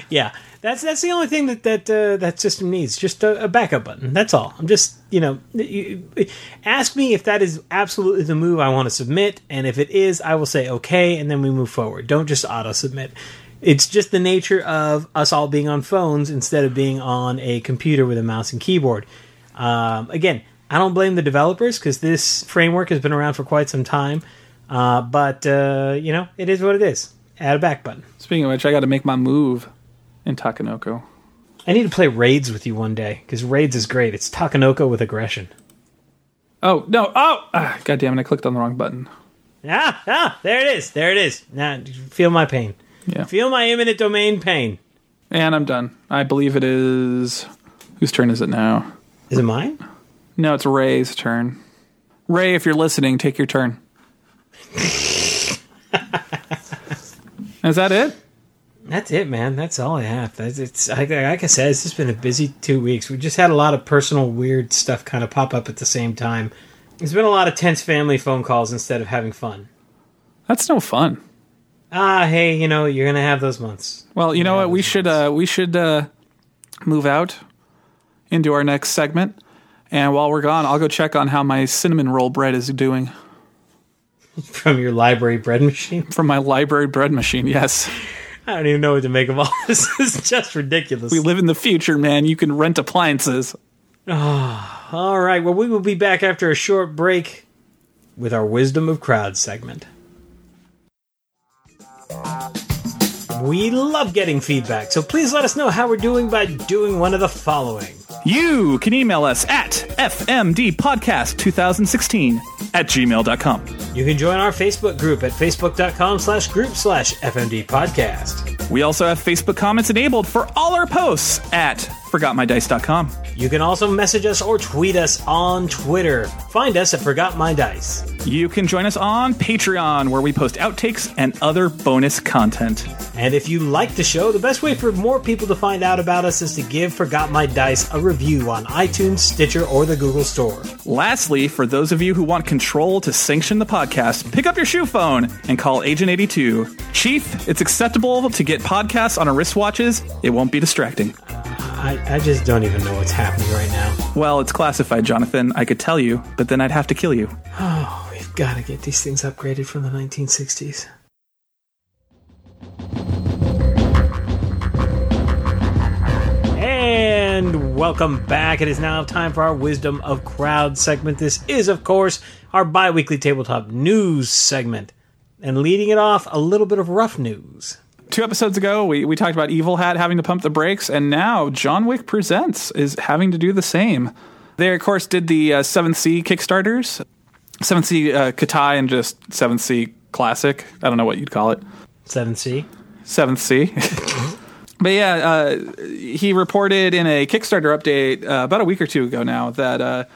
Yeah, that's that's the only thing that that uh, that system needs. Just a, a backup button. That's all. I'm just you know, you, ask me if that is absolutely the move I want to submit, and if it is, I will say okay, and then we move forward. Don't just auto submit. It's just the nature of us all being on phones instead of being on a computer with a mouse and keyboard. Um, again, I don't blame the developers because this framework has been around for quite some time. Uh, but uh, you know, it is what it is. Add a back button. Speaking of which, I got to make my move in Takenoko. I need to play Raids with you one day because Raids is great. It's Takenoko with aggression. Oh no! Oh, ah, god damn it! I clicked on the wrong button. Ah, ah, there it is. There it is. Now, feel my pain. Yeah, Feel my imminent domain pain. and I'm done. I believe it is. Whose turn is it now? Is it mine? No, it's Ray's turn. Ray, if you're listening, take your turn. is that it? That's it, man. That's all I have. That's, it's like, like I said, it's just been a busy two weeks. We just had a lot of personal weird stuff kind of pop up at the same time. There's been a lot of tense family phone calls instead of having fun. That's no fun. Ah, hey, you know you're gonna have those months. Well, you know what? We should uh, we should uh, move out into our next segment, and while we're gone, I'll go check on how my cinnamon roll bread is doing From your library bread machine. from my library bread machine. Yes, I don't even know what to make of all this. It's just ridiculous. we live in the future, man. You can rent appliances. All right. Well, we will be back after a short break with our Wisdom of Crowds segment. We love getting feedback, so please let us know how we're doing by doing one of the following. You can email us at fmdpodcast2016 at gmail.com. You can join our Facebook group at facebook.com slash group slash FMD podcast. We also have Facebook comments enabled for all our posts at forgotmydice.com. You can also message us or tweet us on Twitter. Find us at Forgot My Dice. You can join us on Patreon, where we post outtakes and other bonus content. And if you like the show, the best way for more people to find out about us is to give Forgot My Dice a review on iTunes, Stitcher, or the Google Store. Lastly, for those of you who want control to sanction the podcast, pick up your shoe phone and call Agent 82. Chief, it's acceptable to get podcasts on our wristwatches. It won't be distracting. I, I just don't even know what's happening right now. Well, it's classified, Jonathan. I could tell you, but then I'd have to kill you. Oh, we've got to get these things upgraded from the 1960s. And welcome back. It is now time for our Wisdom of Crowd segment. This is, of course, our bi weekly tabletop news segment. And leading it off, a little bit of rough news. Two episodes ago, we, we talked about Evil Hat having to pump the brakes, and now John Wick Presents is having to do the same. They, of course, did the uh, 7th Sea Kickstarters, 7th Sea uh, Khitai, and just 7th Sea Classic. I don't know what you'd call it. 7C. 7th Sea. but yeah, uh, he reported in a Kickstarter update uh, about a week or two ago now that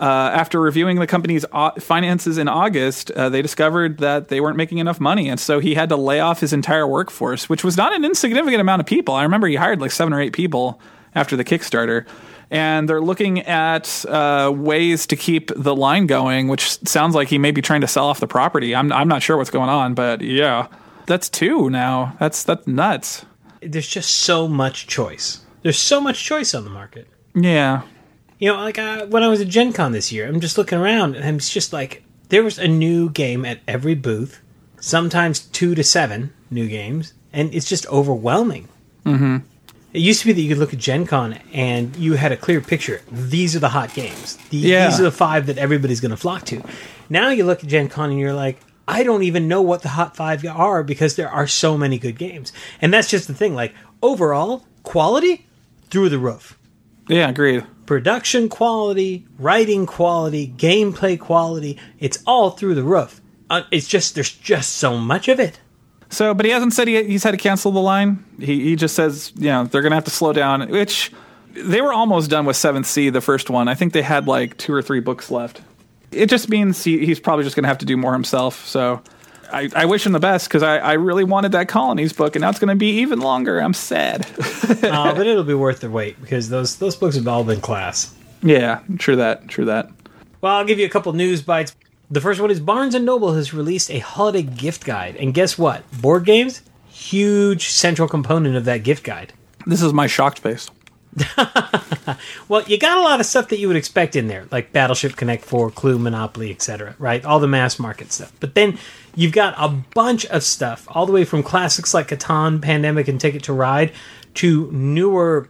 uh, uh, after reviewing the company's au- finances in August, uh, they discovered that they weren't making enough money. And so he had to lay off his entire workforce, which was not an insignificant amount of people. I remember he hired like seven or eight people after the Kickstarter. And they're looking at uh, ways to keep the line going, which sounds like he may be trying to sell off the property. I'm, I'm not sure what's going on, but yeah, that's two now. That's that's nuts. There's just so much choice. There's so much choice on the market. Yeah, You know, like uh, when I was at Gen Con this year, I'm just looking around and it's just like there was a new game at every booth, sometimes two to seven new games, and it's just overwhelming. Mm-hmm. It used to be that you could look at Gen Con and you had a clear picture. These are the hot games. The, Yeah. These are the five that everybody's going to flock to. Now you look at Gen Con and you're like, I don't even know what the hot five are because there are so many good games. And that's just the thing. Like, overall, quality through the roof yeah, agreed. Production quality, writing quality, gameplay quality, it's all through the roof. Uh, it's just there's just so much of it. So, but he hasn't said he, he's had to cancel the line. He he just says, you know, they're going to have to slow down. Which they were almost done with Seventh Sea, the first one. I think they had like two or three books left. It just means he, he's probably just going to have to do more himself. So, I, I wish him the best because I, I really wanted that Colonies book, and now it's going to be even longer. I'm sad. Uh, but it'll be worth the wait because those those books have all been class. yeah, true that. True that. Well, I'll give you a couple news bites. The first one is Barnes and Noble has released a holiday gift guide, and guess what? Board games, huge central component of that gift guide. This is my shocked face. Well, you got a lot of stuff that you would expect in there, like Battleship Connect 4, Clue, Monopoly, etc., right? All the mass market stuff. But then you've got a bunch of stuff, all the way from classics like Catan, Pandemic, and Ticket to Ride to newer,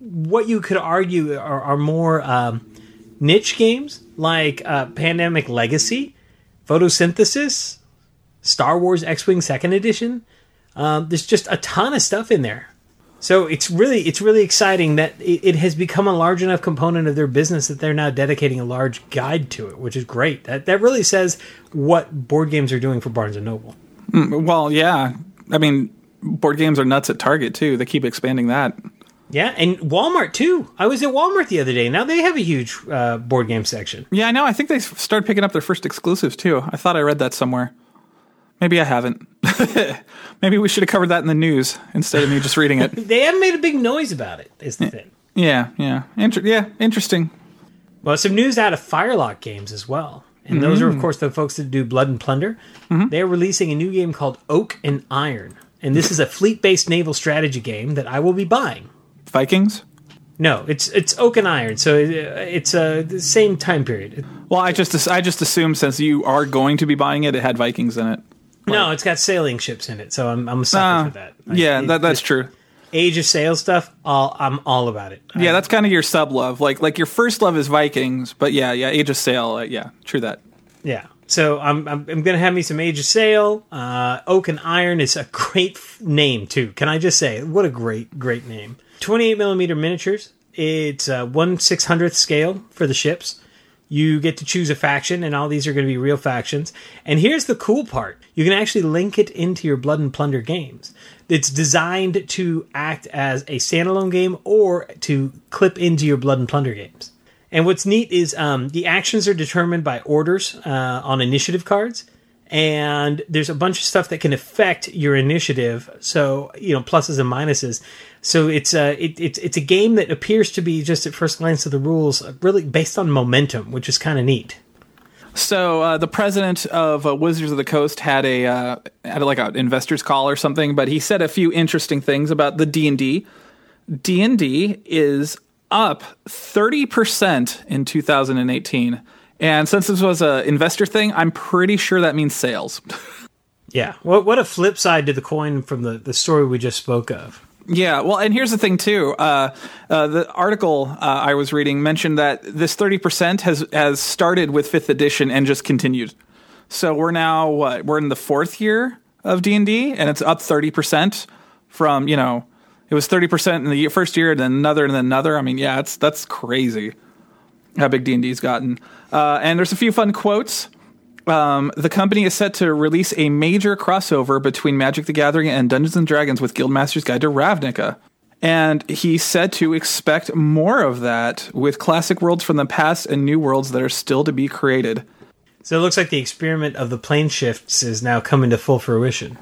what you could argue are, are more um, niche games like uh, Pandemic Legacy, Photosynthesis, Star Wars X Wing Second Edition. Um, there's just a ton of stuff in there. So it's really it's really exciting that it, has become a large enough component of their business that they're now dedicating a large guide to it, which is great. That that really says what board games are doing for Barnes and Noble. Well, yeah. I mean, board games are nuts at Target too. They keep expanding that. Yeah, and Walmart too. I was at Walmart the other day. Now they have a huge uh, board game section. Yeah, I know. I think they started picking up their first exclusives too. I thought I read that somewhere. Maybe I haven't. Maybe we should have covered that in the news instead of me just reading it. They haven't made a big noise about it. Is the thing. Yeah, yeah, Inter- yeah. Interesting. Well, some news out of Firelock Games as well. And those are, of mm. course, the folks that do Blood and Plunder. Mm-hmm. They're releasing a new game called Oak and Iron. And this is a fleet based naval strategy game that I will be buying. Vikings. No, it's it's Oak and Iron, so it, it's uh, the same time period. Well, I just I just assumed since you are going to be buying it, it had Vikings in it. No, it's got sailing ships in it, so I'm I'm a sucker Ah, for that. Like, yeah, it- that, that's true. Age of Sail stuff, all I'm all about it. Yeah, that's kind of your sub love. Like like your first love is Vikings, but yeah, yeah, Age of Sail. Uh, yeah, true that. Yeah. So I'm I'm, I'm going to have me some Age of Sail. Uh, Oak and Iron is a great f- name too. Can I just say what a great great name? 28 millimeter miniatures. It's uh, one six hundredth scale for the ships. You get to choose a faction, and all these are going to be real factions. And here's the cool part you can actually link it into your Blood and Plunder games. It's designed to act as a standalone game or to clip into your Blood and Plunder games. And what's neat is um, the actions are determined by orders uh, on initiative cards, and there's a bunch of stuff that can affect your initiative. So you know pluses and minuses. So it's a it, it's it's a game that appears to be just at first glance of the rules really based on momentum, which is kind of neat. So uh, the president of uh, Wizards of the Coast had a uh, had like an investors call or something, but he said a few interesting things about the D and D. D and D is up thirty percent in 2018, and since this was an investor thing, I'm pretty sure that means sales. yeah, what what a flip side to the coin from the the story we just spoke of. Yeah, well, and here's the thing too. Uh, uh, the article uh, I was reading mentioned that this 30% has has started with fifth edition and just continued. So we're now what? We're in the fourth year of D and D, and it's up 30% from you know it was 30% in the first year, and then another, and then another. I mean, yeah, it's that's crazy how big D and D's gotten. Uh, and there's a few fun quotes. Um, the company is set to release a major crossover between Magic the Gathering and Dungeons and Dragons with Guildmaster's Guide to Ravnica. And he said to expect more of that with classic worlds from the past and new worlds that are still to be created. So it looks like the experiment of the plane shifts is now coming to full fruition.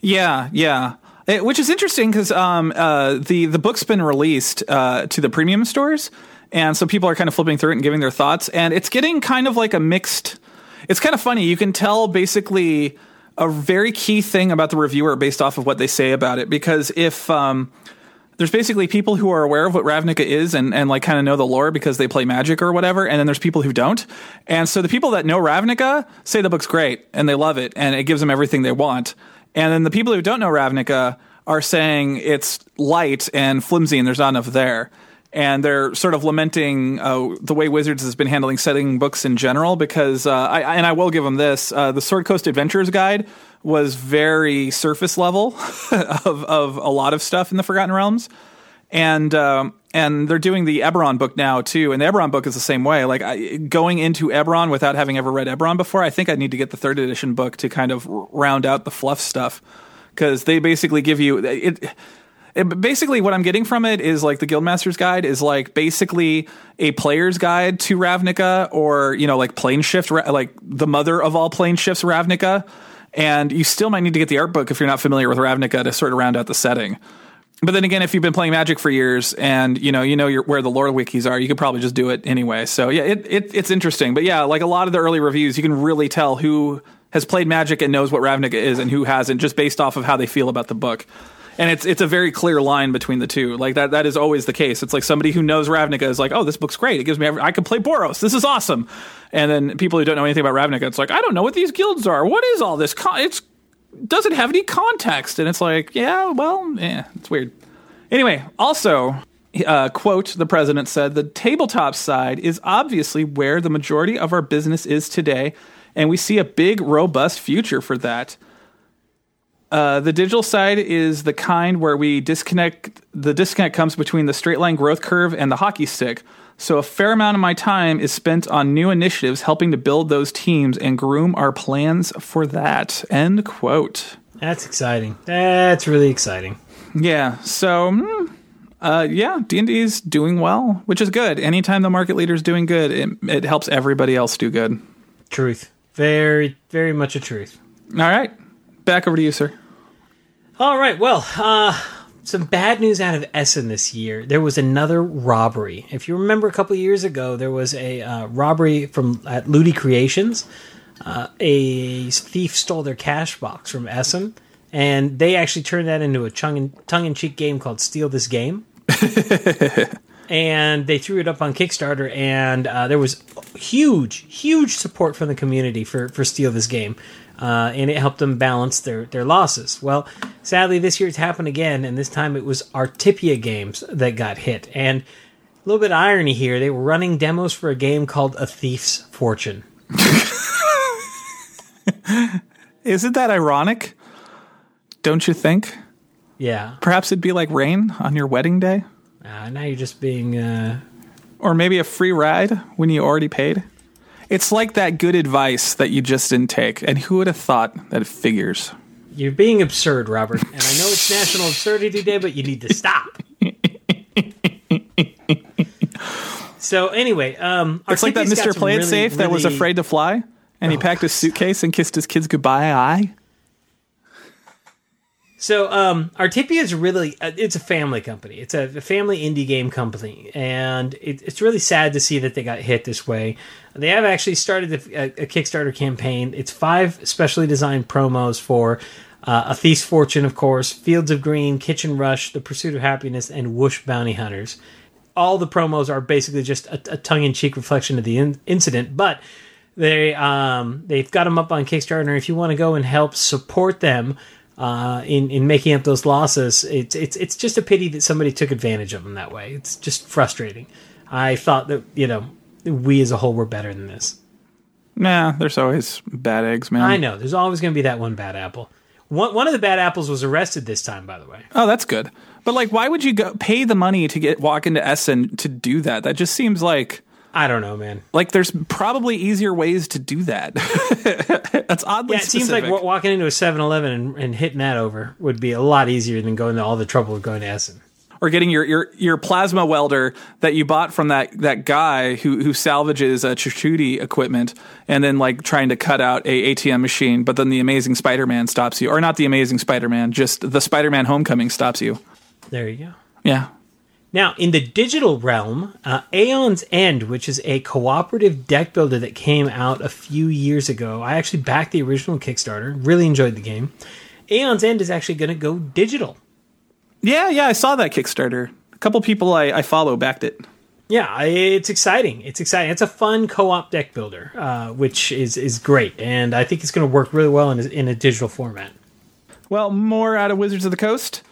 Yeah, yeah. It, which is interesting because um, uh, the the book's been released uh, to the premium stores, and so people are kind of flipping through it and giving their thoughts, and it's getting kind of like a mixed it's kind of funny. You can tell basically a very key thing about the reviewer based off of what they say about it. Because if um, there's basically people who are aware of what Ravnica is and, and like kind of know the lore because they play Magic or whatever, and then there's people who don't. And so the people that know Ravnica say the book's great and they love it and it gives them everything they want. And then the people who don't know Ravnica are saying it's light and flimsy and there's not enough there and they're sort of lamenting uh, the way Wizards has been handling setting books in general. Because, uh, I, and I will give them this: uh, the Sword Coast Adventures Guide was very surface level of of a lot of stuff in the Forgotten Realms, and um, and they're doing the Eberron book now too. And the Eberron book is the same way. Like I, going into Eberron without having ever read Eberron before, I think I need to get the third edition book to kind of round out the fluff stuff because they basically give you it it, basically, what I'm getting from it is like the Guildmaster's Guide is like basically a player's guide to Ravnica, or you know, like plane shift, like the mother of all plane shifts, Ravnica. And you still might need to get the art book if you're not familiar with Ravnica to sort of round out the setting. But then again, if you've been playing Magic for years and you know you know where the lore wikis are, you could probably just do it anyway. So yeah, it, it it's interesting. But yeah, like a lot of the early reviews, you can really tell who has played Magic and knows what Ravnica is and who hasn't, just based off of how they feel about the book and it's it's a very clear line between the two. Like that that is always the case. It's like somebody who knows Ravnica is like, oh, this book's great. It gives me every, I can play Boros. This is awesome. And then people who don't know anything about Ravnica, it's like, I don't know what these guilds are. What is all this? Con- it's doesn't have any context. And it's like, yeah, well, yeah, it's weird. Anyway, also. Uh, quote the president said the tabletop side is obviously where the majority of our business is today and we see a big robust future for that uh, the digital side is the kind where we disconnect. The disconnect comes between the straight line growth curve and the hockey stick. So a fair amount of my time is spent on new initiatives, helping to build those teams and groom our plans for that. End quote. That's exciting. That's really exciting. Yeah. So, hmm, uh, yeah, D and D is doing well, which is good. Anytime the market leader is doing good, it, it helps everybody else do good. Truth. Very, very much a truth. All right. Back over to you, sir. All right. Well, uh, some bad news out of Essen this year. There was another robbery. If you remember, a couple years ago, there was a uh, robbery from at Ludi Creations. Uh, a thief stole their cash box from Essen, and they actually turned that into a tongue in cheek game called Steal This Game. and they threw it up on Kickstarter, and uh, there was huge, huge support from the community for for Steal This Game uh, and it helped them balance their, their losses. Well, sadly, this year it's happened again, and this time it was Artipia Games that got hit. And a little bit of irony here, they were running demos for a game called A Thief's Fortune. Isn't that ironic? Don't you think? Yeah. Perhaps it'd be like rain on your wedding day? Uh, now you're just being. Uh... Or maybe a free ride when you already paid? It's like that good advice that you just didn't take. And who would have thought that it figures? You're being absurd, Robert. And I know it's National Absurdity Day, but you need to stop. so anyway, um, It's like that Mr. Play It really, Safe that was afraid to fly, and he Oh, packed his suitcase and kissed his kids goodbye. I. So, um, Artipia is really uh, it's a family company. It's a, family indie game company, and it, it's really sad to see that they got hit this way. They have actually started a, a Kickstarter campaign. It's five specially designed promos for uh, A Thief's Fortune, of course, Fields of Green, Kitchen Rush, The Pursuit of Happiness, and Whoosh Bounty Hunters. All the promos are basically just a, a tongue-in-cheek reflection of the in- incident, but they um, they've got them up on Kickstarter. If you want to go and help support them uh, in in making up those losses, it's it's it's just a pity that somebody took advantage of them that way. It's just frustrating. I thought that you know we as a whole were better than this. Nah, there's always bad eggs, man. I know there's always going to be that one bad apple. One one of the bad apples was arrested this time, by the way. Oh, that's good. But like, why would you go pay the money to get walk into Essen to do that? That just seems like I don't know, man. like there's probably easier ways to do that. that's oddly Yeah, it seems like specific. walking into a 7-Eleven and, and hitting that over would be a lot easier than going to all the trouble of going to Essen. or getting your, your your plasma welder that you bought from that that guy who who salvages uh, charcuterie equipment and then like trying to cut out a ATM machine, but then the Amazing Spider-Man stops you, or not the Amazing Spider-Man, just the Spider-Man Homecoming stops you. There you go. Yeah, Now, in the digital realm, uh, Aeon's End, which is a cooperative deck builder that came out a few years ago, I actually backed the original Kickstarter. Really enjoyed the game. Aeon's End is actually going to go digital. yeah, yeah. I saw that Kickstarter. A couple people I, I follow backed it. Yeah, it's exciting. It's exciting. It's a fun co-op deck builder, uh, which is is great, and I think it's going to work really well in a, in a digital format. Well, more out of Wizards of the Coast.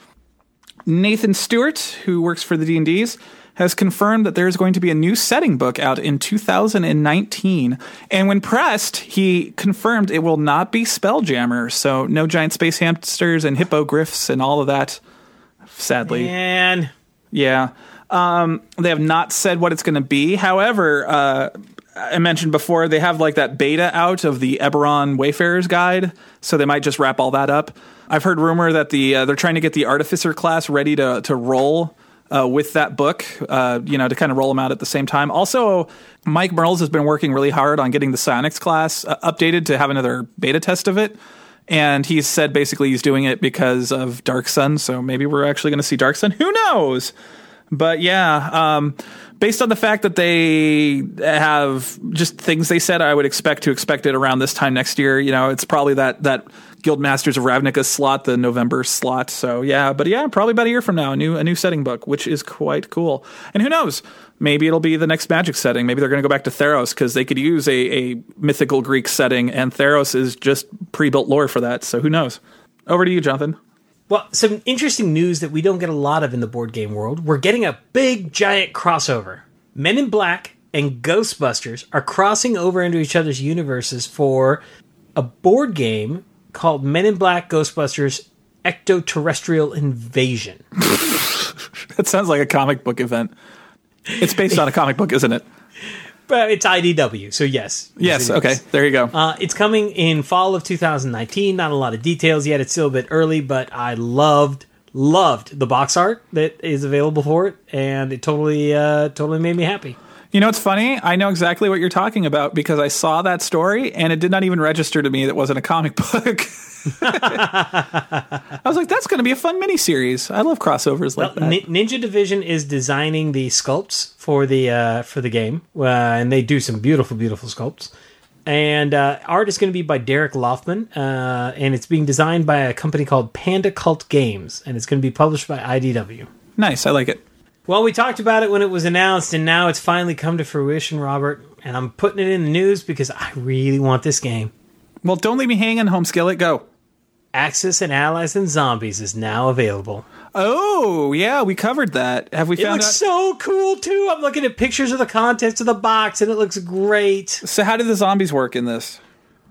Nathan Stewart, who works for the D&Ds, has confirmed that there's going to be a new setting book out in 2019. And when pressed, he confirmed it will not be Spelljammer, so no giant space hamsters and hippogriffs and all of that. Sadly. And Yeah. Um, they have not said what it's going to be. However, uh, I mentioned before they have like that beta out of the Eberron Wayfarer's Guide, so they might just wrap all that up. I've heard rumor that the uh, they're trying to get the Artificer class ready to to roll. Uh, with that book, uh, you know, to kind of roll them out at the same time. Also, Mike Mearls has been working really hard on getting the Psionics class uh, updated to have another beta test of it. And he said basically he's doing it because of Dark Sun. So maybe we're actually going to see Dark Sun. Who knows? But yeah, um, based on the fact that they have just things they said, I would expect to expect it around this time next year. You know, it's probably that that Guild Masters of Ravnica slot, the November slot. So yeah, but yeah, probably about a year from now, a new a new setting book, which is quite cool. And who knows? Maybe it'll be the next Magic setting. Maybe they're going to go back to Theros because they could use a, a mythical Greek setting, and Theros is just pre-built lore for that. So who knows? Over to you, Jonathan. Well, some interesting news that we don't get a lot of in the board game world. We're getting a big, giant crossover. Men in Black and Ghostbusters are crossing over into each other's universes for a board game called Men in Black Ghostbusters Ectoterrestrial Invasion. That sounds like a comic book event. It's based on a comic book, isn't it? But it's IDW, so yes. Yes. Okay. There you go. Uh, it's coming in fall of 2019. Not a lot of details yet. It's still a bit early, but I loved loved the box art that is available for it, and it totally uh, totally made me happy. You know, it's funny. I know exactly what you're talking about because I saw that story and it did not even register to me that wasn't a comic book. I was like, that's going to be a fun miniseries. I love crossovers like that. Ni- Ninja Division is designing the sculpts for the uh, for the game, uh, and they do some beautiful, beautiful sculpts. And uh, art is going to be by Derek Loftman, uh, and it's being designed by a company called Panda Cult Games, and it's going to be published by IDW. nice. I like it. Well, we talked about it when it was announced, and now it's finally come to fruition, Robert. And I'm putting it in the news because I really want this game. Well, don't leave me hanging, home skillet. Go. Axis and Allies and Zombies is now available. Oh, yeah, we covered that. Have we It found looks out? so cool too. I'm looking at pictures of the contents of the box, and it looks great. so, how do the zombies work in this?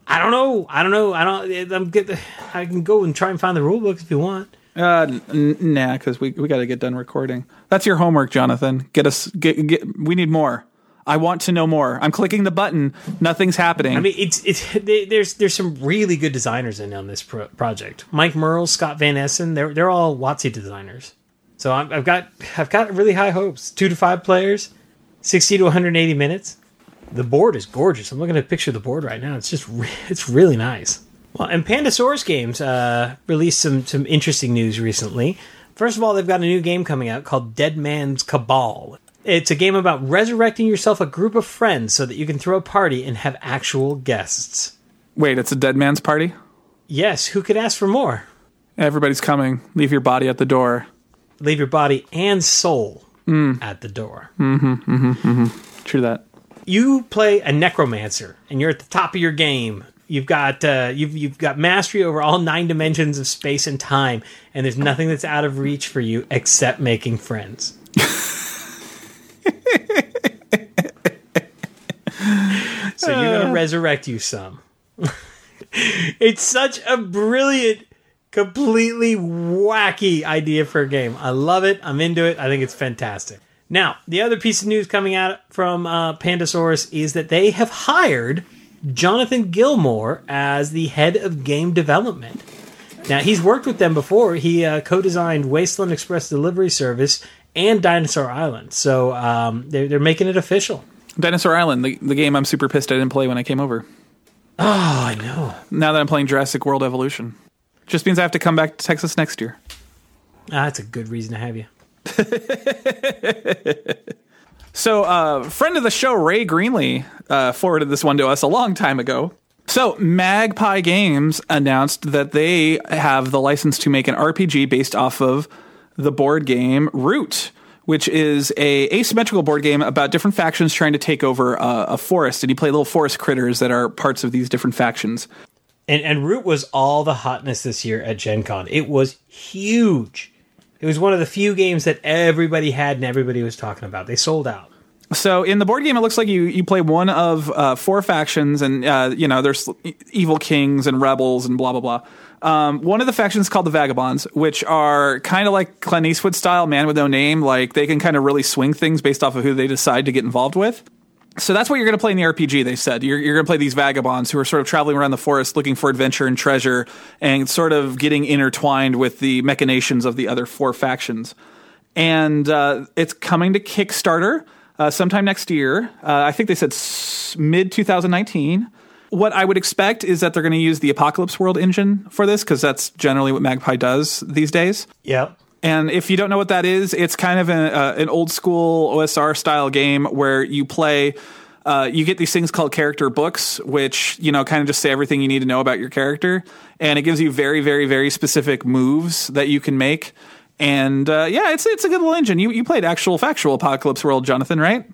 I don't know. I don't know. I don't. I'm get. I can go and try and find the rule book if you want. Uh, n- nah, because we we got to get done recording. That's your homework, Jonathan. Get us. Get, get. We need more. I want to know more. I'm clicking the button, nothing's happening. I mean, it's it's they, there's there's some really good designers in on this pro- project. Mike Merle, Scott Van Essen, they're they're all WotC designers. So i have got I've got really high hopes. Two to five players, sixty to 180 minutes. The board is gorgeous. I'm looking at a picture of the board right now. It's just re- it's really nice. Well, and Pandasaurus Games uh, released some some interesting news recently. First of all, they've got a new game coming out called Dead Man's Cabal. It's a game about resurrecting yourself a group of friends so that you can throw a party and have actual guests. Wait, it's a dead man's party? Yes, who could ask for more? Everybody's coming. Leave your body at the door. Leave your body and soul mm. at the door. Mm-hmm, mm-hmm, mm-hmm. True that. You play a necromancer, and you're at the top of your game. You've got uh, you've you've got mastery over all nine dimensions of space and time, and there's nothing that's out of reach for you except making friends. so you're to uh. resurrect you some. it's such a brilliant, completely wacky idea for a game. I love it. I'm into it. I think it's fantastic. Now, the other piece of news coming out from uh, Pandasaurus is that they have hired Jonathan Gilmour as the head of game development. Now, he's worked with them before. He uh, co designed Wasteland Express Delivery Service and Dinosaur Island. So um, they're, they're making it official. Dinosaur Island, the, the game I'm super pissed I didn't play when I came over. Oh, I know. Now that I'm playing Jurassic World Evolution. Just means I have to come back to Texas next year. Ah, that's a good reason to have you. so, uh, friend of the show, Ray Greenlee, uh, forwarded this one to us a long time ago. So, Magpie Games announced that they have the license to make an RPG based off of the board game Root which is a asymmetrical board game about different factions trying to take over a, a forest, and you play little forest critters that are parts of these different factions. And and Root was all the hotness this year at Gen Con. It was huge. It was one of the few games that everybody had and everybody was talking about. They sold out. So in the board game, it looks like you you play one of uh, four factions, and uh, you know there's evil kings and rebels and blah blah blah. Um, one of the factions called the Vagabonds, which are kind of like Clint Eastwood style, man with no name. Like they can kind of really swing things based off of who they decide to get involved with. So that's what you're going to play in the RPG. They said you're, you're going to play these vagabonds who are sort of traveling around the forest looking for adventure and treasure, and sort of getting intertwined with the machinations of the other four factions. And uh, it's coming to Kickstarter uh, sometime next year. Uh, I think they said s- mid 2019. What I would expect is that they're going to use the Apocalypse World engine for this because that's generally what Magpie does these days. Yep. And if you don't know what that is, it's kind of an, uh, an old school OSR style game where you play. Uh, you get these things called character books, which you know kind of just say everything you need to know about your character, and it gives you very, very, very specific moves that you can make. And uh, yeah, it's it's a good little engine. You you played actual factual Apocalypse World, Jonathan, right?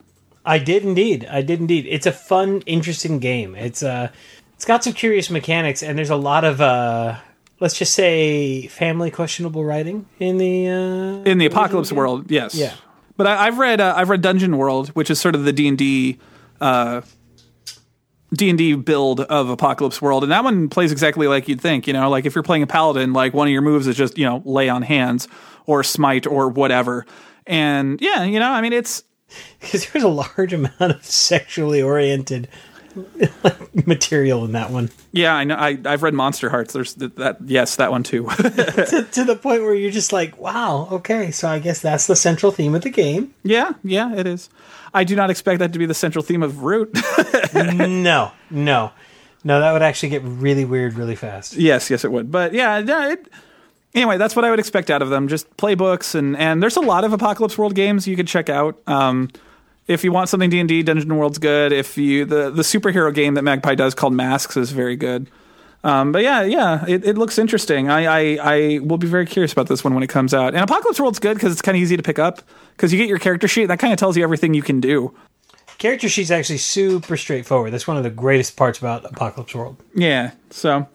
I did indeed. I did indeed. It's a fun, interesting game. It's uh it's got some curious mechanics and there's a lot of uh let's just say family questionable writing in the uh in the apocalypse game. world. Yes. Yeah. But I, have read uh, I've read Dungeon World, which is sort of the D and D uh D and D build of Apocalypse World, and that one plays exactly like you'd think. You know, like if you're playing a paladin, like one of your moves is just you know lay on hands or smite or whatever. And yeah, you know, I mean, it's because there's a large amount of sexually oriented material in that one. Yeah, I know. I, have read Monster Hearts. There's that. Yes, that one too. to, to, the point where you're just like, wow, okay, so I guess that's the central theme of the game. Yeah, yeah, it is. I do not expect that to be the central theme of Root. no, no, no. That would actually get really weird really fast. Yes, yes, it would. But yeah, it, anyway, that's what I would expect out of them. Just playbooks and and there's a lot of Apocalypse World games you could check out. Um, if you want something D and D, Dungeon World's good. If you the the superhero game that Magpie does called Masks is very good. Um, but yeah, yeah, it, it looks interesting. I, I, I will be very curious about this one when it comes out. And Apocalypse World's good because it's kind of easy to pick up because you get your character sheet and that kind of tells you everything you can do. Character sheet's actually super straightforward. That's one of the greatest parts about Apocalypse World. Yeah, so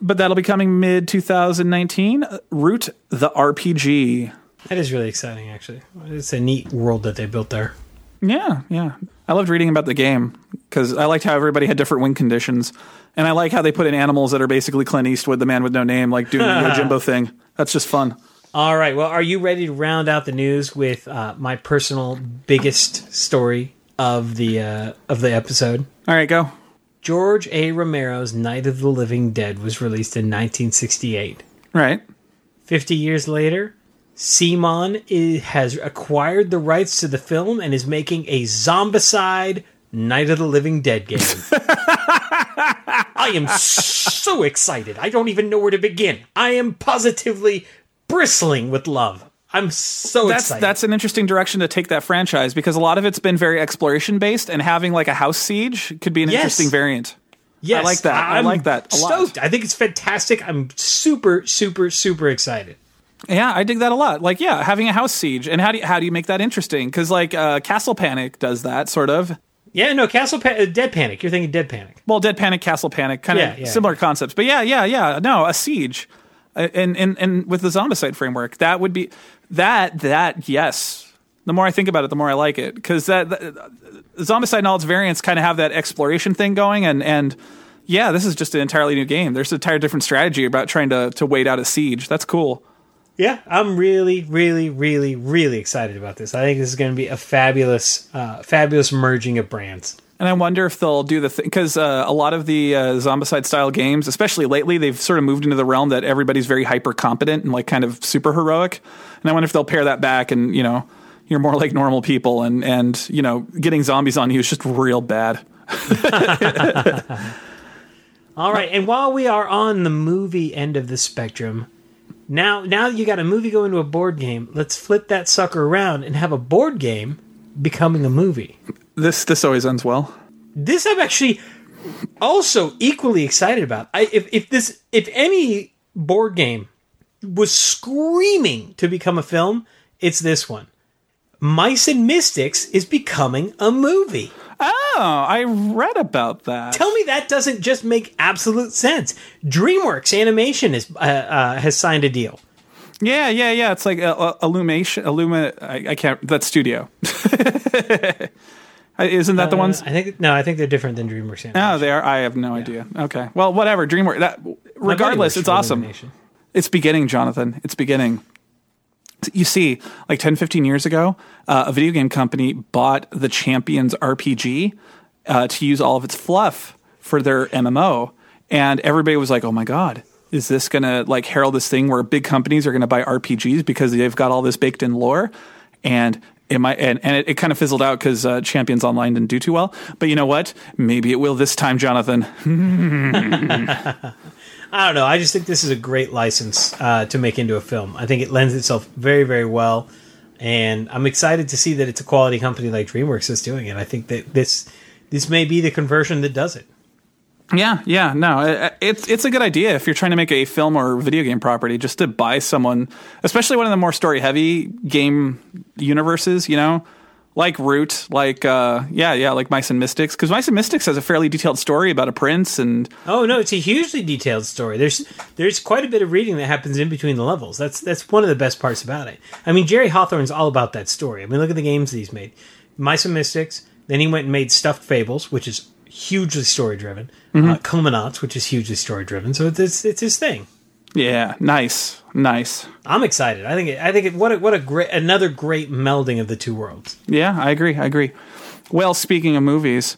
but that'll be coming mid 2019. Root the RPG. That is really exciting, actually. It's a neat world that they built there. Yeah, yeah. I loved reading about the game because I liked how everybody had different wing conditions, and I like how they put in animals that are basically Clint Eastwood, the man with no name, like doing the Jimbo thing. That's just fun. All right. Well, are you ready to round out the news with uh, my personal biggest story of the uh, of the episode. All right, go. George A. Romero's Night of the Living Dead was released in 1968. Right. 50 years later, CMON has acquired the rights to the film and is making a zombicide Night of the Living Dead game. I am so excited. I don't even know where to begin. I am positively bristling with love. I'm so That's excited. that's an interesting direction to take that franchise because a lot of it's been very exploration based, and having like a house siege could be an Yes. interesting variant. yes, I like that. I I'm like that a lot. stoked. I think it's fantastic. I'm super, super, super excited. Yeah, I dig that a lot. Like, yeah, having a house siege, and how do you, how do you make that interesting? Because like uh, Castle Panic does that sort of. Yeah, no, Castle pa- uh, Dead Panic. You're thinking Dead Panic. Well, Dead Panic, Castle Panic, kind of Yeah, yeah. similar concepts. But yeah, yeah, yeah. No, a siege, and and and with the zombicide framework, that would be that that yes. The more I think about it, the more I like it because that, that zombicide and all its variants kind of have that exploration thing going, and and yeah, this is just an entirely new game. There's an entire different strategy about trying to to wait out a siege. That's cool. Yeah, I'm really, really, really, really excited about this. I think this is going to be a fabulous, uh, fabulous merging of brands. And I wonder if they'll do the thing because uh, a lot of the uh, zombicide style games, especially lately, they've sort of moved into the realm that everybody's very hyper competent and like kind of super heroic. And I wonder if they'll pare that back and you know you're more like normal people and and you know getting zombies on you is just real bad. All right, and while we are on the movie end of the spectrum, now now that you got a movie going to a board game, let's flip that sucker around and have a board game becoming a movie. This this always ends well. This I'm actually also equally excited about. I if, if this if any board game was screaming to become a film, it's this one. Mice and Mystics is becoming a movie. Oh, I read about that. Tell me that doesn't just make absolute sense. DreamWorks Animation is uh, uh, has signed a deal. yeah, yeah, yeah. It's like uh, uh, Illumation, Illuma. I, I can't. That studio. Isn't that the ones? I think no, I think they're different than DreamWorks Animation. No, they are. I have no idea. Okay. Well, whatever. DreamWorks. That regardless, it's awesome. Illumination. It's beginning, Jonathan. It's beginning. You see, like 10, 15 years ago, uh, a video game company bought the Champions RPG uh, to use all of its fluff for their MMO. And everybody was like, oh my God, is this going to like herald this thing where big companies are going to buy RPGs because they've got all this baked in lore? And it might, and, and it, it kind of fizzled out because uh, Champions Online didn't do too well. But you know what? Maybe it will this time, Jonathan. I don't know. I just think this is a great license uh, to make into a film. I think it lends itself very, very well, and I'm excited to see that it's a quality company like DreamWorks that's doing it. I think that this this may be the conversion that does it. Yeah, yeah, no, it's it's a good idea if you're trying to make a film or video game property, just to buy someone, especially one of the more story heavy game universes, you know, like Root, like uh, yeah, yeah, like Mice and Mystics, because Mice and Mystics has a fairly detailed story about a prince, and Oh no, it's a hugely detailed story. There's there's quite a bit of reading that happens in between the levels. That's that's one of the best parts about it. I mean, Jerry Hawthorne's all about that story. I mean, look at the games that he's made. Mice and Mystics. Then he went and made Stuffed Fables, which is hugely story driven. Uh, Comanauts, which is hugely story driven. So it's it's his thing. yeah, nice, nice. I'm excited. I think it, I think it, what a, what a great another great melding of the two worlds. Yeah, I agree. I agree. Well, speaking of movies,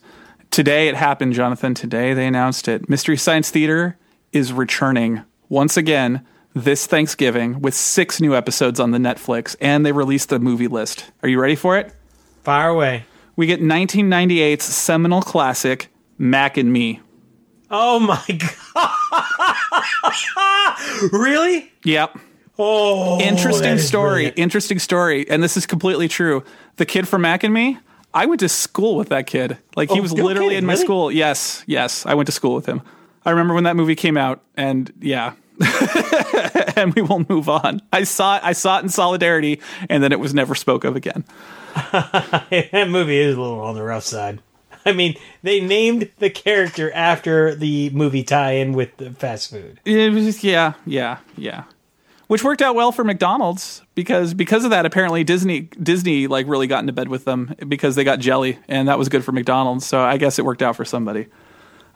today it happened, Jonathan. Today they announced it. Mystery Science Theater is returning once again this Thanksgiving with six new episodes on the Netflix, and they released the movie list. Are you ready for it? Fire away. We get 1998's seminal classic, Mac and Me. Oh my god! really? Yep. Oh, Interesting story. brilliant. Interesting story. And this is completely true. The kid from Mac and Me, I went to school with that kid. Like he Oh, was no literally kidding, in my really? school. Yes, yes. I went to school with him. I remember when that movie came out and yeah. and we will move on. I saw it, I saw it in solidarity and then it was never spoke of again. that movie is a little on the rough side. I mean, they named the character after the movie tie-in with the fast food. It was, yeah, yeah, yeah. Which worked out well for McDonald's because because of that apparently Disney Disney like really got into bed with them because they got jelly and that was good for McDonald's. So I guess it worked out for somebody.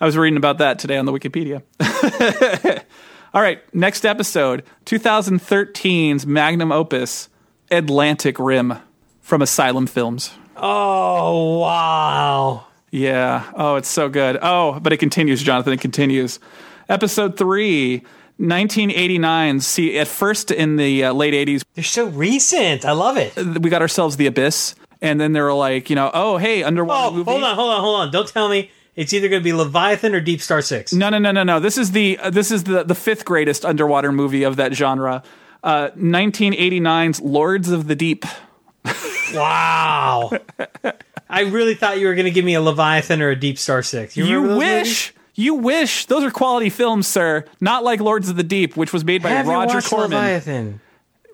I was reading about that today on the Wikipedia. All right, next episode, 2013's magnum opus, Atlantic Rim from Asylum Films. Oh wow! Yeah. Oh, it's so good. Oh, but it continues, Jonathan. It continues. Episode three. 1989. See, at first in the uh, late 80s, They're so recent. I love it. we got ourselves The Abyss, and then they were like, you know, oh, hey, underwater Oh, movie. hold on, hold on, hold on! Don't tell me it's either going to be Leviathan or Deep Star Six. No, no, no, no, no. This is the uh, this is the the fifth greatest underwater movie of that genre. Uh, 1989's Lords of the Deep. Wow! I really thought you were going to give me a Leviathan or a Deep Star Six. You, You wish. You wish those are quality films, sir. Not like Lords of the Deep, which was made by movies? Have Roger Corman. Leviathan?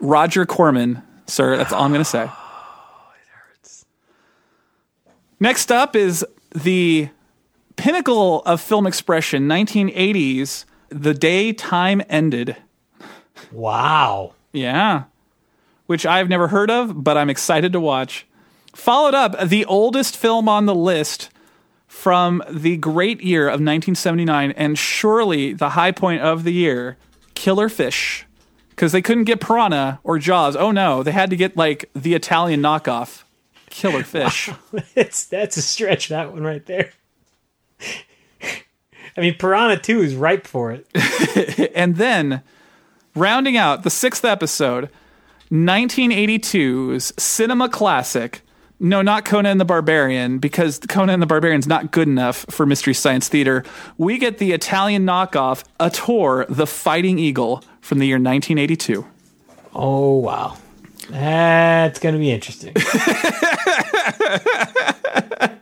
Roger Corman, sir. That's all I'm going to say. Next up is the pinnacle of film expression, 1980s, The Day Time Ended. Wow! Yeah. Which I've never heard of, but I'm excited to watch. Followed up, the oldest film on the list from the great year of 1979, and surely the high point of the year, Killer Fish. Because they couldn't get Piranha or Jaws. Oh no, they had to get like the Italian knockoff, Killer Fish. it's that's a stretch. That one right there. I mean, Piranha Two is ripe for it. and then rounding out the sixth episode 1982's cinema classic no not conan the barbarian because conan the barbarian's not good enough for mystery science theater we get the italian knockoff ator the fighting eagle from the year 1982 Oh wow, that's going to be interesting.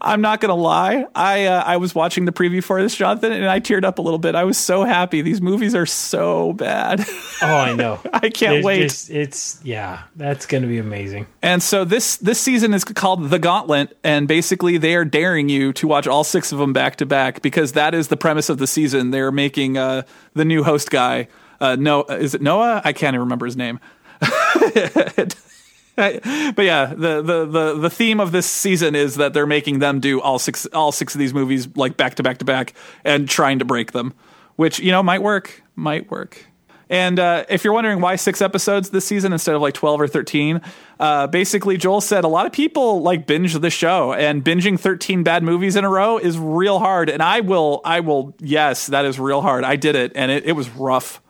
i'm not gonna lie i uh, i was watching the preview for this jonathan and i teared up a little bit i was so happy these movies are so bad Oh, I know. I can't There's wait. just- it's yeah, that's going to be amazing. And so this this season is called The Gauntlet, and basically they are daring you to watch all six of them back to back because that is the premise of the season. They're making uh, the new host guy. Uh, no, is it Noah? I can't even remember his name. but yeah, the, the the the theme of this season is that they're making them do all six all six of these movies like back to back to back and trying to break them, which you know might work, might work. And uh, if you're wondering why six episodes this season instead of like 12 or 13, uh, basically Joel said a lot of people like binge the show, and binging 13 bad movies in a row is real hard. And I will, I will, yes, that is real hard. I did it, and it, it was rough.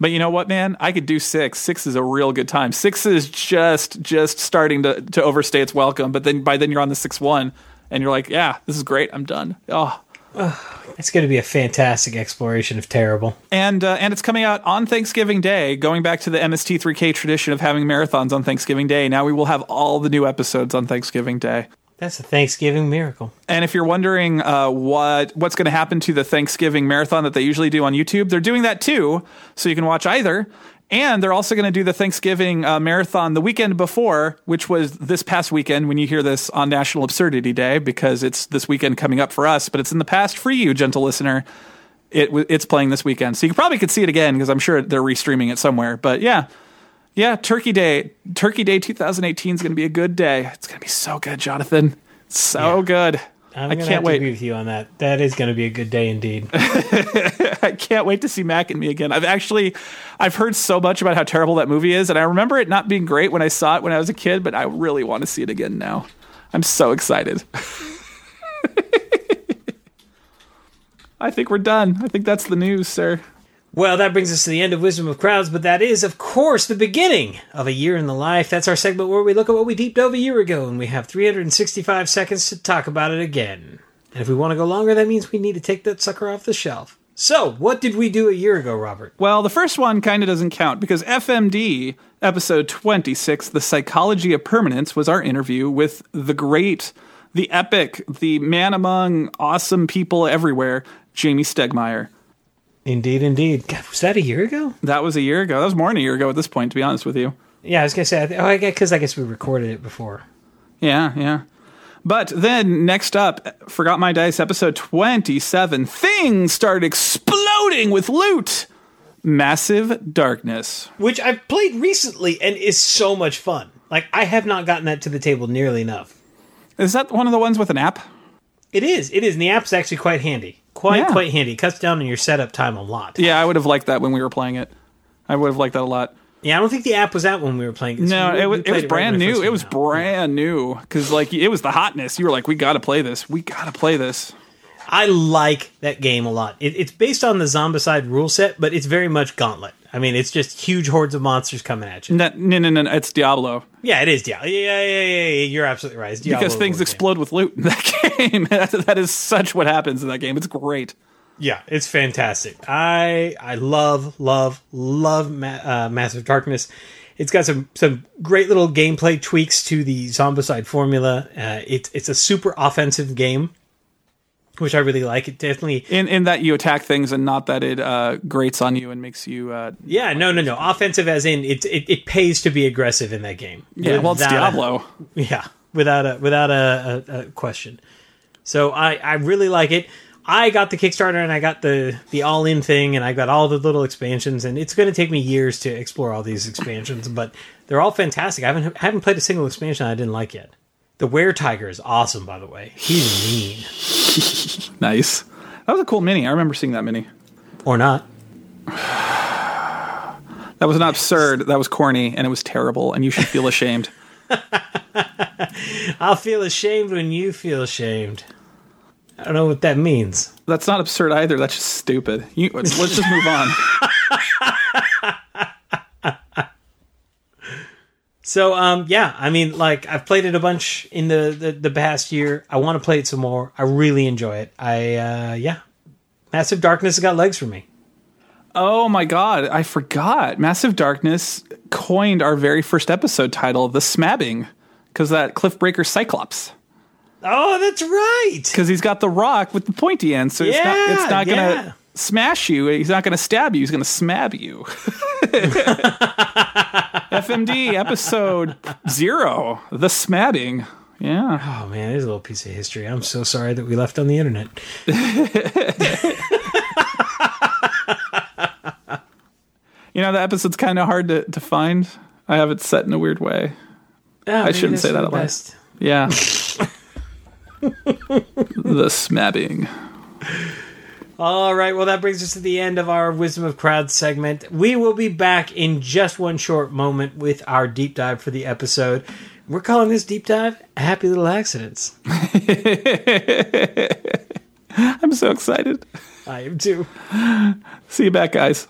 But you know what, man? I could do six. Six is a real good time. Six is just just starting to to overstay its welcome. But then by then you're on the six one, and you're like, yeah, this is great. I'm done. Oh, It's going to be a fantastic exploration of terrible. and uh, and it's coming out on Thanksgiving Day. Going back to the MST3K tradition of having marathons on Thanksgiving Day, now we will have all the new episodes on Thanksgiving Day. That's a Thanksgiving miracle. And if you're wondering uh, what what's going to happen to the Thanksgiving marathon that they usually do on YouTube, they're doing that too, so you can watch either. And they're also going to do the Thanksgiving uh, marathon the weekend before, which was this past weekend when you hear this on National Absurdity Day, because it's this weekend coming up for us, but it's in the past for you, gentle listener. It it's playing this weekend, so you probably could see it again because I'm sure they're restreaming it somewhere. But yeah, yeah, Turkey Day, Turkey Day 2018 is going to be a good day. It's going to be so good, Jonathan. So Yeah. good. I'm I can't have to wait. agree with you on that. That is going to be a good day indeed. I can't wait to see Mac and me again. I've actually, I've heard so much about how terrible that movie is, and I remember it not being great when I saw it when I was a kid, but I really want to see it again now. I'm so excited. I think we're done. I think that's the news, sir. Well, that brings us to the end of Wisdom of Crowds, but that is, of course, the beginning of a year in the life. That's our segment where we look at what we deep dove a year ago, and we have 365 seconds to talk about it again. And if we want to go longer, that means we need to take that sucker off the shelf. So, what did we do a year ago, Robert? Well, the first one kind of doesn't count because FMD, episode 26, The Psychology of Permanence, was our interview with the great, the epic, the man among awesome people everywhere, Jamie Stegmeyer. Indeed, indeed. God, was that a year ago? That was a year ago. That was more than a year ago at this point, to be honest with you. Yeah, I was gonna say. Oh, I because I guess we recorded it before. Yeah, yeah. But then next up, Forgot My Dice episode 27, things started exploding with loot. Massive Darkness. which I've played recently and is so much fun. Like I have not gotten that to the table nearly enough. Is that one of the ones with an app? It is. It is. And the app's actually quite handy. Quite Yeah. quite handy. It cuts down on your setup time a lot. Yeah, I would have liked that when we were playing it. I would have liked that a lot. Yeah, I don't think the app was out when we were playing. No, we- it was it was brand new. It was brand new because like it was the hotness. You were like, we got to play this. We got to play this. I like that game a lot. It, it's based on the Zombicide rule set, but it's very much Gauntlet. I mean, it's just huge hordes of monsters coming at you. No, no, no, no. It's Diablo Yeah, it is Diablo. Yeah, yeah, yeah, yeah, yeah. You're absolutely right. Because things game. explode with loot in that game. that, that is such what happens in that game. It's great. Yeah, it's fantastic. I I love love love Ma- uh, Massive Darkness. It's got some some great little gameplay tweaks to the Zombicide formula. Uh, it's it's a super offensive game, which I really like. It definitely In in that you attack things and not that it uh, grates on you and makes you. Uh, yeah no no no offensive as in it it, it pays to be aggressive in that game. yeah, well, it's a- Diablo. Yeah, without a without a, a, a question. So I I really like it. I got the Kickstarter and I got the the all in thing and I got all the little expansions and it's going to take me years to explore all these expansions, but they're all fantastic. I haven't haven't played a single expansion I didn't like yet. The Were Tiger is awesome, by the way. He's mean Nice. That was a cool mini. I remember seeing that mini. or not. That was not absurd. That was corny, and it was terrible. And you should feel ashamed. I'll feel ashamed when you feel ashamed. I don't know what that means. That's not absurd either. That's just stupid. You, let's, let's just move on. So um yeah, I mean like I've played it a bunch in the the, the past year. I want to play it some more. I really enjoy it. I uh yeah. Massive Darkness has got legs for me. Oh my god, I forgot. Massive Darkness coined our very first episode title, The Smabbing, because that Cliffbreaker Cyclops. Oh, that's right. Because he's got the rock with the pointy end, so it's not, Yeah, it's not yeah. gonna smash you. He's not gonna stab you. He's gonna smab you. FMD episode zero, The Smabbing. Yeah. Oh man, there's a little piece of history. I'm so sorry that we left on the internet. You know, the episode's kind of hard to, to find. I have it set in a weird way. Oh, I shouldn't say that at loud. Yeah. the smabbing. All right, well, that brings us to the end of our Wisdom of Crowds segment. We will be back in just one short moment with our deep dive for the episode. We're calling this deep dive Happy Little Accidents. I'm so excited. I am too. See you back, guys.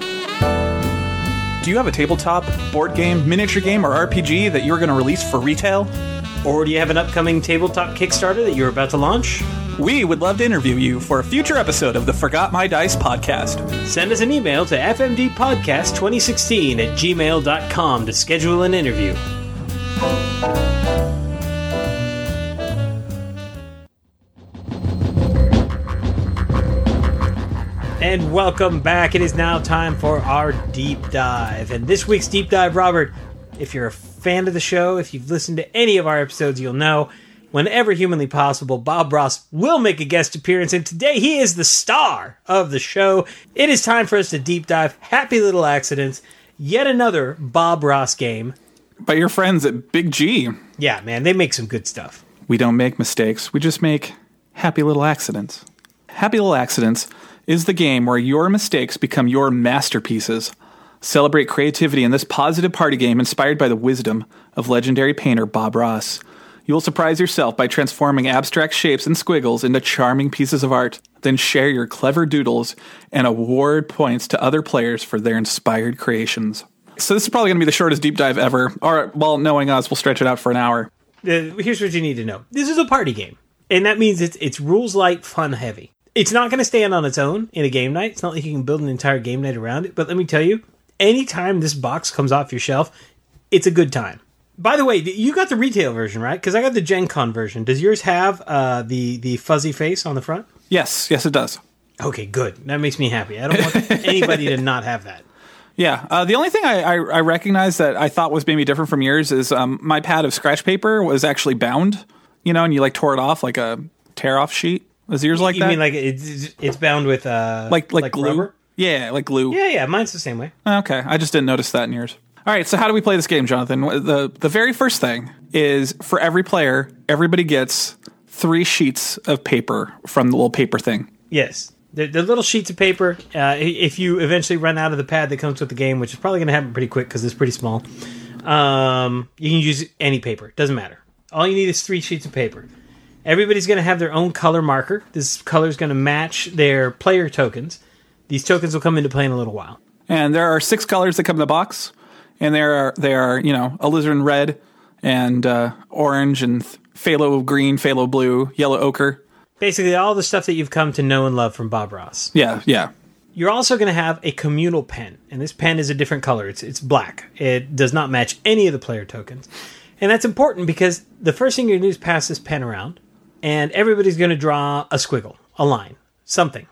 Do you have a tabletop, board game, miniature game, or RPG that you're going to release for retail? Or do you have an upcoming tabletop Kickstarter that you're about to launch? We would love to interview you for a future episode of the Forgot My Dice podcast. Send us an email to fmdpodcast2016 at gmail.com to schedule an interview. And welcome back. It is now time for our deep dive. And this week's deep dive, Robert, if you're a fan of the show, if you've listened to any of our episodes, you'll know whenever humanly possible, Bob Ross will make a guest appearance. And today he is the star of the show. It is time for us to deep dive Happy Little Accidents, yet another Bob Ross game. By your friends at Big G. Yeah, man, they make some good stuff. We don't make mistakes, we just make happy little accidents. Happy Little Accidents is the game where your mistakes become your masterpieces. Celebrate creativity in this positive party game inspired by the wisdom of legendary painter Bob Ross. You will surprise yourself by transforming abstract shapes and squiggles into charming pieces of art. Then share your clever doodles and award points to other players for their inspired creations. So this is probably going to be the shortest deep dive ever. Or, well, knowing us, we'll stretch it out for an hour. Uh, here's what you need to know this is a party game, and that means it's, it's rules light, fun heavy. It's not going to stand on its own in a game night. It's not like you can build an entire game night around it. But let me tell you, anytime this box comes off your shelf, it's a good time. By the way, you got the retail version, right? Because I got the Gen Con version. Does yours have uh, the the fuzzy face on the front? Yes, yes, it does. Okay, good. That makes me happy. I don't want anybody to not have that. Yeah. Uh, the only thing I, I, I recognize that I thought was maybe different from yours is um, my pad of scratch paper was actually bound, you know, and you like tore it off like a tear off sheet. Is yours like you that? You mean like it's it's bound with uh like like, glue? rubber? Yeah, like glue. Yeah, yeah. Mine's the same way. Okay, I just didn't notice that in yours. All right, so how do we play this game, Jonathan? The the very first thing is for every player, everybody gets three sheets of paper from the little paper thing. Yes. They're, they're little sheets of paper. Uh, if you eventually run out of the pad that comes with the game, which is probably going to happen pretty quick because it's pretty small, um, you can use any paper. Doesn't matter. All you need is three sheets of paper. Everybody's going to have their own color marker. This color is going to match their player tokens. These tokens will come into play in a little while. And there are six colors that come in the box, and there are they are you know alizarin red and uh, orange and phthalo green, phthalo blue, yellow ochre. Basically, all the stuff that you've come to know and love from Bob Ross. Yeah, yeah. You're also going to have a communal pen, and this pen is a different color. It's it's black. It does not match any of the player tokens, and that's important because the first thing you're going to do is pass this pen around, and everybody's going to draw a squiggle, a line, something.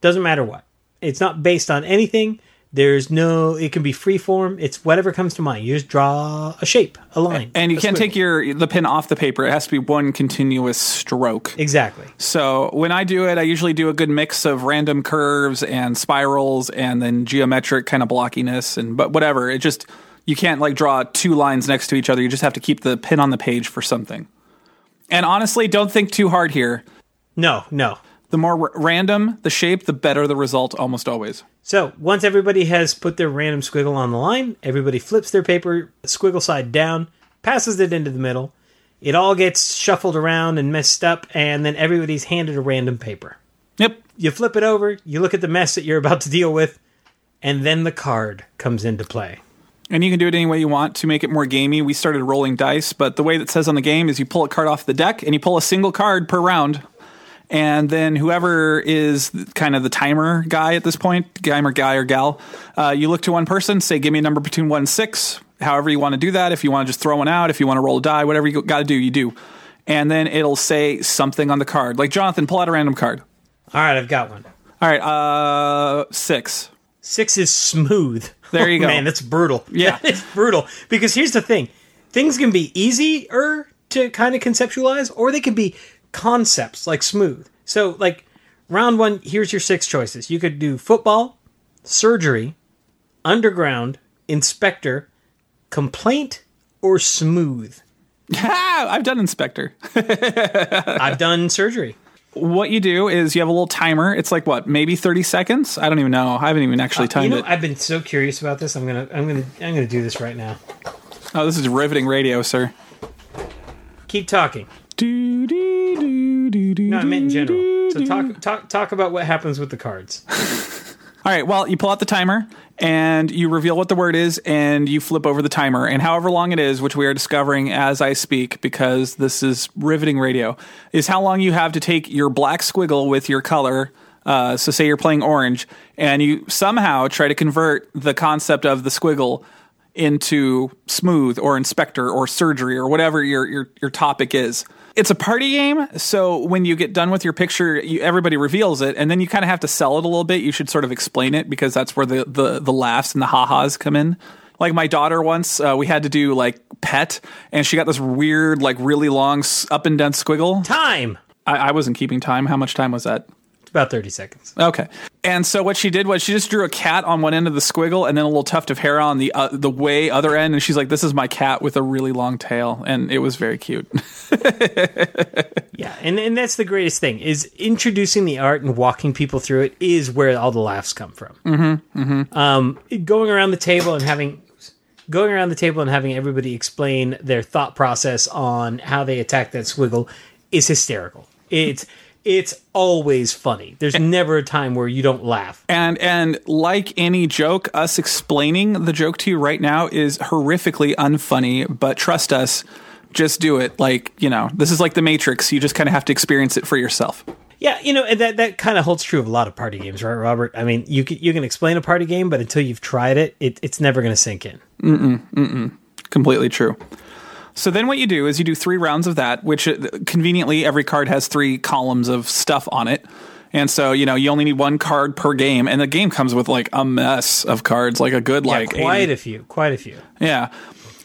Doesn't matter what. It's not based on anything. There's no. It can be free form. It's whatever comes to mind. You just draw a shape, a line, And you can't squiggle. take your the pin off the paper. It has to be one continuous stroke. exactly. So when I do it, I usually do a good mix of random curves and spirals, and then geometric kind of blockiness, and but whatever. It just you can't like draw two lines next to each other. You just have to keep the pin on the page for something. And honestly, don't think too hard here. No, no. The more r- random the shape, the better the result almost always. So once everybody has put their random squiggle on the line, everybody flips their paper squiggle side down, passes it into the middle. It all gets shuffled around and messed up, and then everybody's handed a random paper. Yep. You flip it over, you look at the mess that you're about to deal with, and then the card comes into play. And you can do it any way you want to make it more gamey. We started rolling dice, but the way that says on the game is you pull a card off the deck and you pull a single card per round. And then whoever is kind of the timer guy at this point, timer guy or gal, uh, you look to one person, say, give me a number between one and six, however you want to do that. If you want to just throw one out, if you want to roll a die, whatever you got to do, you do. And then it'll say something on the card. Like, Jonathan, pull out a random card. All right, I've got one. All right, uh, six. Six is smooth. There you Oh, go. Man, that's brutal. Yeah. it's brutal. Because here's the thing things can be easier to kind of conceptualize, or they can be concepts like smooth. So, like, round one, here's your six choices. You could do football, surgery, underground, inspector, complaint, or smooth. I've done Inspector. I've done surgery. what you do is you have a little timer. It's like what, maybe thirty seconds? I don't even know. I haven't even actually uh, You timed know, it. I've been so curious about this. I'm gonna, I'm gonna, I'm gonna do this right now. oh, this is riveting radio, sir. Keep talking. Do, do, do, do, do, No, I meant in general. So talk, talk, talk about what happens with the cards. All right. Well, you pull out the timer and you reveal what the word is, and you flip over the timer. And however long it is, which we are discovering as I speak, because this is riveting radio, is how long you have to take your black squiggle with your color. Uh, so, say you're playing orange, and you somehow try to convert the concept of the squiggle into smooth or inspector or surgery or whatever your your, your topic is. It's a party game, so when you get done with your picture, you, everybody reveals it, and then you kind of have to sell it a little bit. You should sort of explain it because that's where the the, the laughs and the ha-has come in. Like my daughter once, uh, we had to do like pet, and she got this weird, like really long up and down squiggle. Time. I, I wasn't keeping time. How much time was that? About thirty seconds. Okay. And so what she did was she just drew a cat on one end of the squiggle and then a little tuft of hair on the uh, the way other end and she's like this is my cat with a really long tail and it was very cute. Yeah, and and that's the greatest thing is introducing the art and walking people through it is where all the laughs come from. Mm-hmm. Mm-hmm. Um, going around the table and having going around the table and having everybody explain their thought process on how they attack that squiggle is hysterical. It's it's always funny. There's never a time where you don't laugh. and and like any joke, us explaining the joke to you right now is horrifically unfunny, but trust us, just do it. Like, you know, this is like the Matrix. You just kind of have to experience it for yourself. Yeah, you know and that that kind of holds true of a lot of party games, right, Robert? I mean, you can, you can explain a party game, but until you've tried it, it it's never going to sink in. Mm-mm, mm-mm. Completely true. So then what you do is you do three rounds of that, which uh, conveniently every card has three columns of stuff on it. And so, you know, you only need one card per game, and the game comes with like a mess of cards, like a good like quite 80 a few, quite a few. Yeah.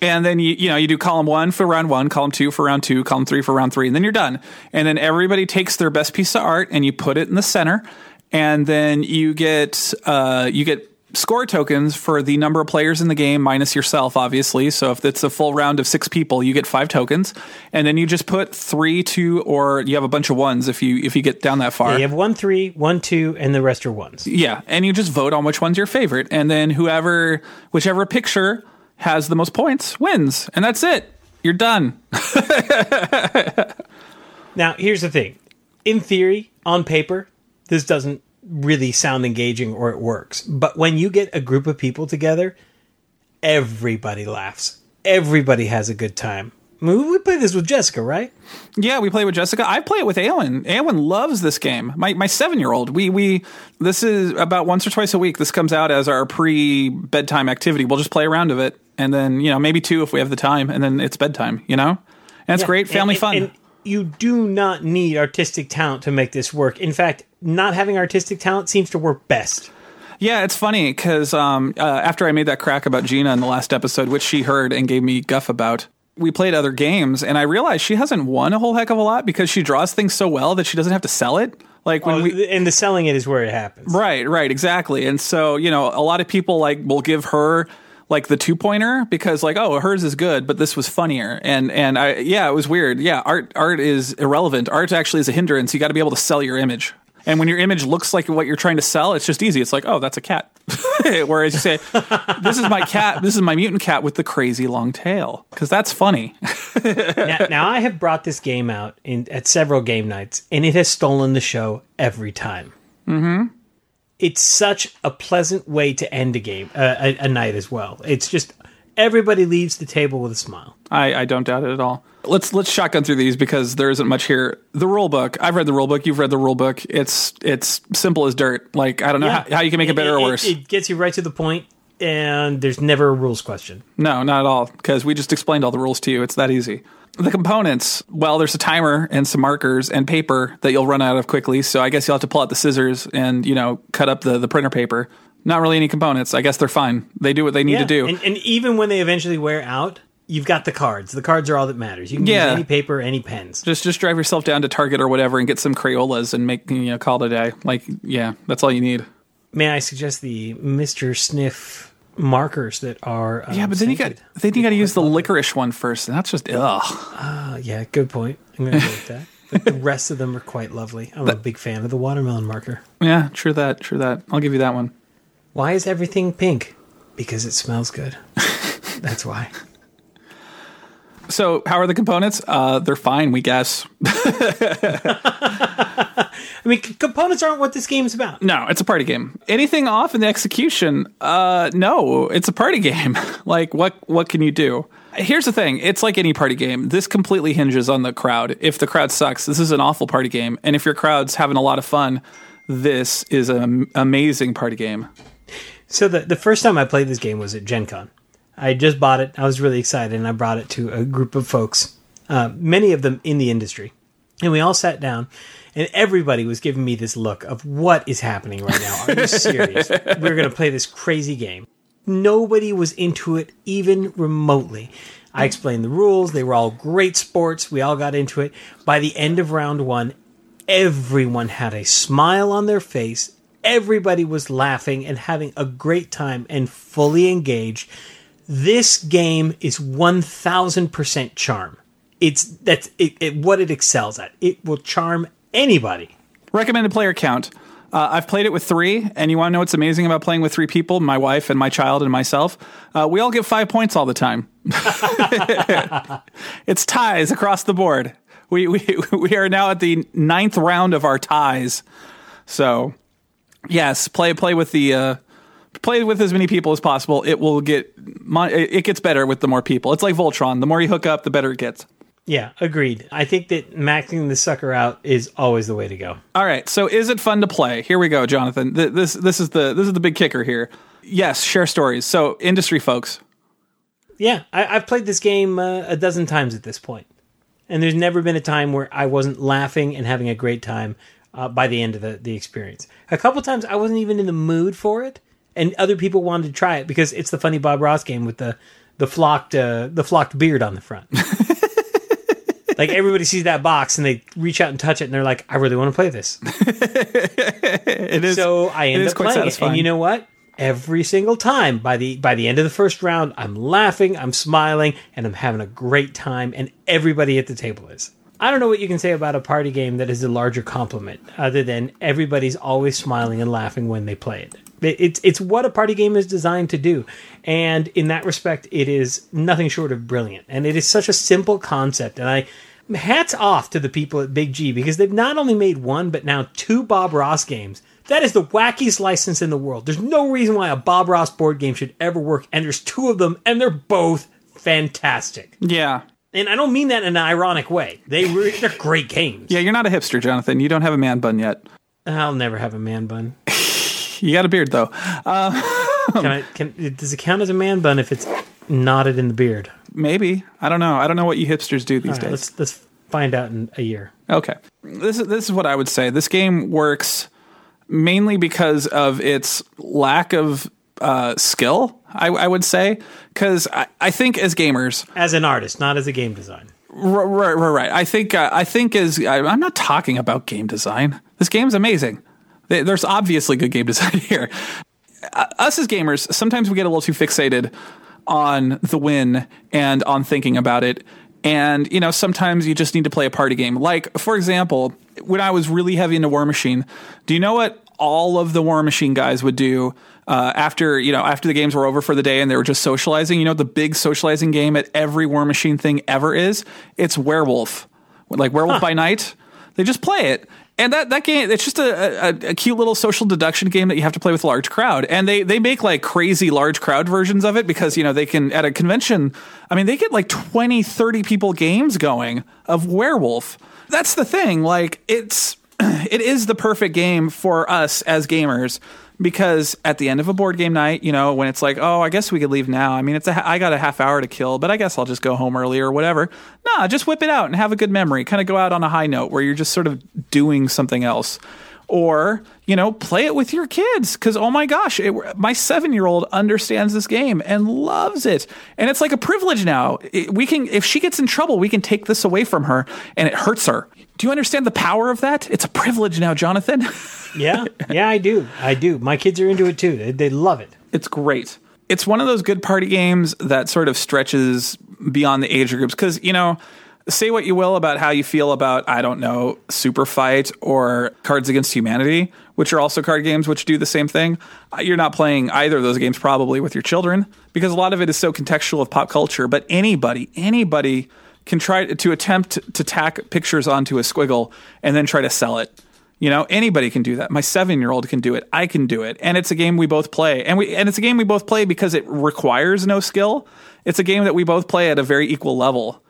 And then you you know you do column one for round one, column two for round two, column three for round three, and then you're done. And then everybody takes their best piece of art and you put it in the center, and then you get uh, you get score tokens for the number of players in the game minus yourself, obviously. So if it's a full round of six people, you get five tokens, and then you just put three, two, or you have a bunch of ones if you if you get down that far. You have one three, one two, and the rest are ones. Yeah, and you just vote on which one's your favorite, and then whoever, whichever picture has the most points wins, and that's it. You're done. Now, here's the thing. In theory, on paper, this doesn't really sound engaging or it works. But when you get a group of people together, everybody laughs. Everybody has a good time. I mean, we play this with Jessica, right? Yeah, we play with Jessica. I play it with Awen. Awen loves this game. My my seven year old. We we this is about once or twice a week. This comes out as our pre bedtime activity. We'll just play a round of it, and then you know maybe two if we have the time, and then it's bedtime. You know, and it's Yeah, great family and- fun. and you do not need artistic talent to make this work. In fact, not having artistic talent seems to work best. Yeah, it's funny because um, uh, after I made that crack about Gina in the last episode, which she heard and gave me guff about, we played other games, and I realized she hasn't won a whole heck of a lot because she draws things so well that she doesn't have to sell it. Like when Oh, we, and the selling it is where it happens. right, right, exactly. And so you know, a lot of people like will give her like the two pointer because like oh hers is good but this was funnier and and I yeah it was weird yeah art art is irrelevant art actually is a hindrance you got to be able to sell your image and when your image looks like what you're trying to sell it's just easy it's like oh that's a cat whereas you say this is my cat this is my mutant cat with the crazy long tail because that's funny now, now I have brought this game out in at several game nights, and it has stolen the show every time. Mm-hmm. It's such a pleasant way to end a game, uh, a, a night as well. It's just everybody leaves the table with a smile. I, I don't doubt it at all. Let's let's shotgun through these because there isn't much here. The rule book. I've read the rule book. You've read the rule book. It's it's simple as dirt. Like I don't know how, how you can make it better or worse. It, gets you right to the point, and there's never a rules question. no, not at all. Because we just explained all the rules to you. It's that easy. The components. Well, there's a timer and some markers and paper that you'll run out of quickly. So I guess you'll have to pull out the scissors and you know cut up the the printer paper. Not really any components. I guess they're fine. They do what they need to do. And, and even when they eventually wear out, you've got the cards. The cards are all that matters. You can Yeah. use any paper, any pens. just just drive yourself down to Target or whatever and get some Crayolas and make you know call it a day. Like yeah, that's all you need. May I suggest the Mister Sniff markers that are? Um, Yeah, but then you got then you got to use the licorice one first, and that's just ugh. Uh, yeah, good point. I'm going to go with that. But the rest of them are quite lovely. I'm a big fan of the watermelon marker. Yeah, true that, true that. I'll give you that one. Why is everything pink? Because it smells good. That's why. So, how are the components? Uh, they're fine, we guess. I mean, c- components aren't what this game's about. No, it's a party game. Anything off in the execution? Uh, no, it's a party game. like, what what can you do? Here's the thing: it's like any party game. This completely hinges on the crowd. If the crowd sucks, this is an awful party game. And if your crowd's having a lot of fun, this is an amazing party game. So the the first time I played this game was at Gen Con. I just bought it. I was really excited, and I brought it to a group of folks, uh, many of them in the industry, and we all sat down. And everybody was giving me this look of what is happening right now. Are you serious? We're going to play this crazy game. Nobody was into it even remotely. I explained the rules. They were all great sports. We all got into it. By the end of round one, everyone had a smile on their face. Everybody was laughing and having a great time and fully engaged. This game is 1000% charm. It's that's it, it, what it excels at. It will charm anybody. Recommended player count. Uh, I've played it with three, and you want to know what's amazing about playing with three people? My wife and my child and myself. Uh, we all get five points all the time. it's ties across the board. We, we we are now at the ninth round of our ties. So, yes, play play with the uh, play with as many people as possible. It will get it gets better with the more people. It's like Voltron. The more you hook up, the better it gets. Yeah, agreed. I think that maxing the sucker out is always the way to go. All right. So is it fun to play? Here we go, Jonathan. Th- This this is the this is the big kicker here. Yes, share stories. So industry folks. Yeah, I, I've played this game uh, a dozen times at this point, and there's never been a time where I wasn't laughing and having a great time uh, by the end of the, the experience. A couple times I wasn't even in the mood for it, and other people wanted to try it because it's the funny Bob Ross game with the the flocked uh, the flocked beard on the front. like everybody sees that box and they reach out and touch it, and they're like, "I really want to play this." It is so I end up playing it, and you know what? every single time. By the by the end of the first round, I'm laughing, I'm smiling, and I'm having a great time, and everybody at the table is. I don't know what you can say about a party game that is a larger compliment, other than everybody's always smiling and laughing when they play it. It's it's what a party game is designed to do, and in that respect, it is nothing short of brilliant. And it is such a simple concept, and I hats off to the people at Big G because they've not only made one but now two Bob Ross games. That is the wackiest license in the world. There's no reason why a Bob Ross board game should ever work, and there's two of them, and they're both fantastic. Yeah. And I don't mean that in an ironic way. They re- they're great games. Yeah, you're not a hipster, Jonathan. You don't have a man bun yet. I'll never have a man bun. You got a beard though. Can I, can, does it count as a man bun if it's knotted in the beard? Maybe. I don't know. I don't know what you hipsters do these right, days. let's let's find out in a year. Okay. This is this is what I would say. This game works mainly because of its lack of uh, skill. I, I would say because I, I think as gamers, As an artist, not as a game design. right, right, right. right. I think uh, I think as I, I'm not talking about game design. This game's amazing. There's obviously good game design here. Uh, Us as gamers, sometimes we get a little too fixated on the win and on thinking about it. And you know, sometimes you just need to play a party game. Like, for example, when I was really heavy into Warmachine, do you know what all of the Warmachine guys would do uh, after you know after the games were over for the day and they were just socializing? You know, the big socializing game at every Warmachine thing ever is it's Werewolf, like Werewolf by Night. They just play it. And that, that game, it's just a, a, a cute little social deduction game that you have to play with a large crowd. And they, they make like crazy large crowd versions of it because, you know, they can, at a convention, I mean, they get like 20, 30 people games going of Werewolf. That's the thing. Like, it's, it is the perfect game for us as gamers because at the end of a board game night, you know, when it's like, oh, I guess we could leave now. I mean, it's a, I got a half hour to kill, but I guess I'll just go home early or whatever. Nah, just whip it out and have a good memory. Kind of go out on a high note where you're just sort of doing something else. Or, you know, play it with your kids because, oh my gosh, it, my seven year old understands this game and loves it. And it's like a privilege now. It- we can, if she gets in trouble, we can take this away from her and it hurts her. Do you understand the power of that? It's a privilege now, Jonathan. Yeah, yeah, I do. I do. My kids are into it too. They, they love it. It's great. It's one of those good party games that sort of stretches beyond the age groups because, you know, say what you will about how you feel about, I don't know, Super Fight or Cards Against Humanity, which are also card games which do the same thing. Uh, You're not playing either of those games probably with your children because a lot of it is so contextual of pop culture. But anybody, anybody can try to attempt to tack pictures onto a squiggle and then try to sell it. You know, anybody can do that. My seven-year-old can do it. I can do it, and it's a game we both play. And we and it's a game we both play because it requires no skill. It's a game that we both play at a very equal level.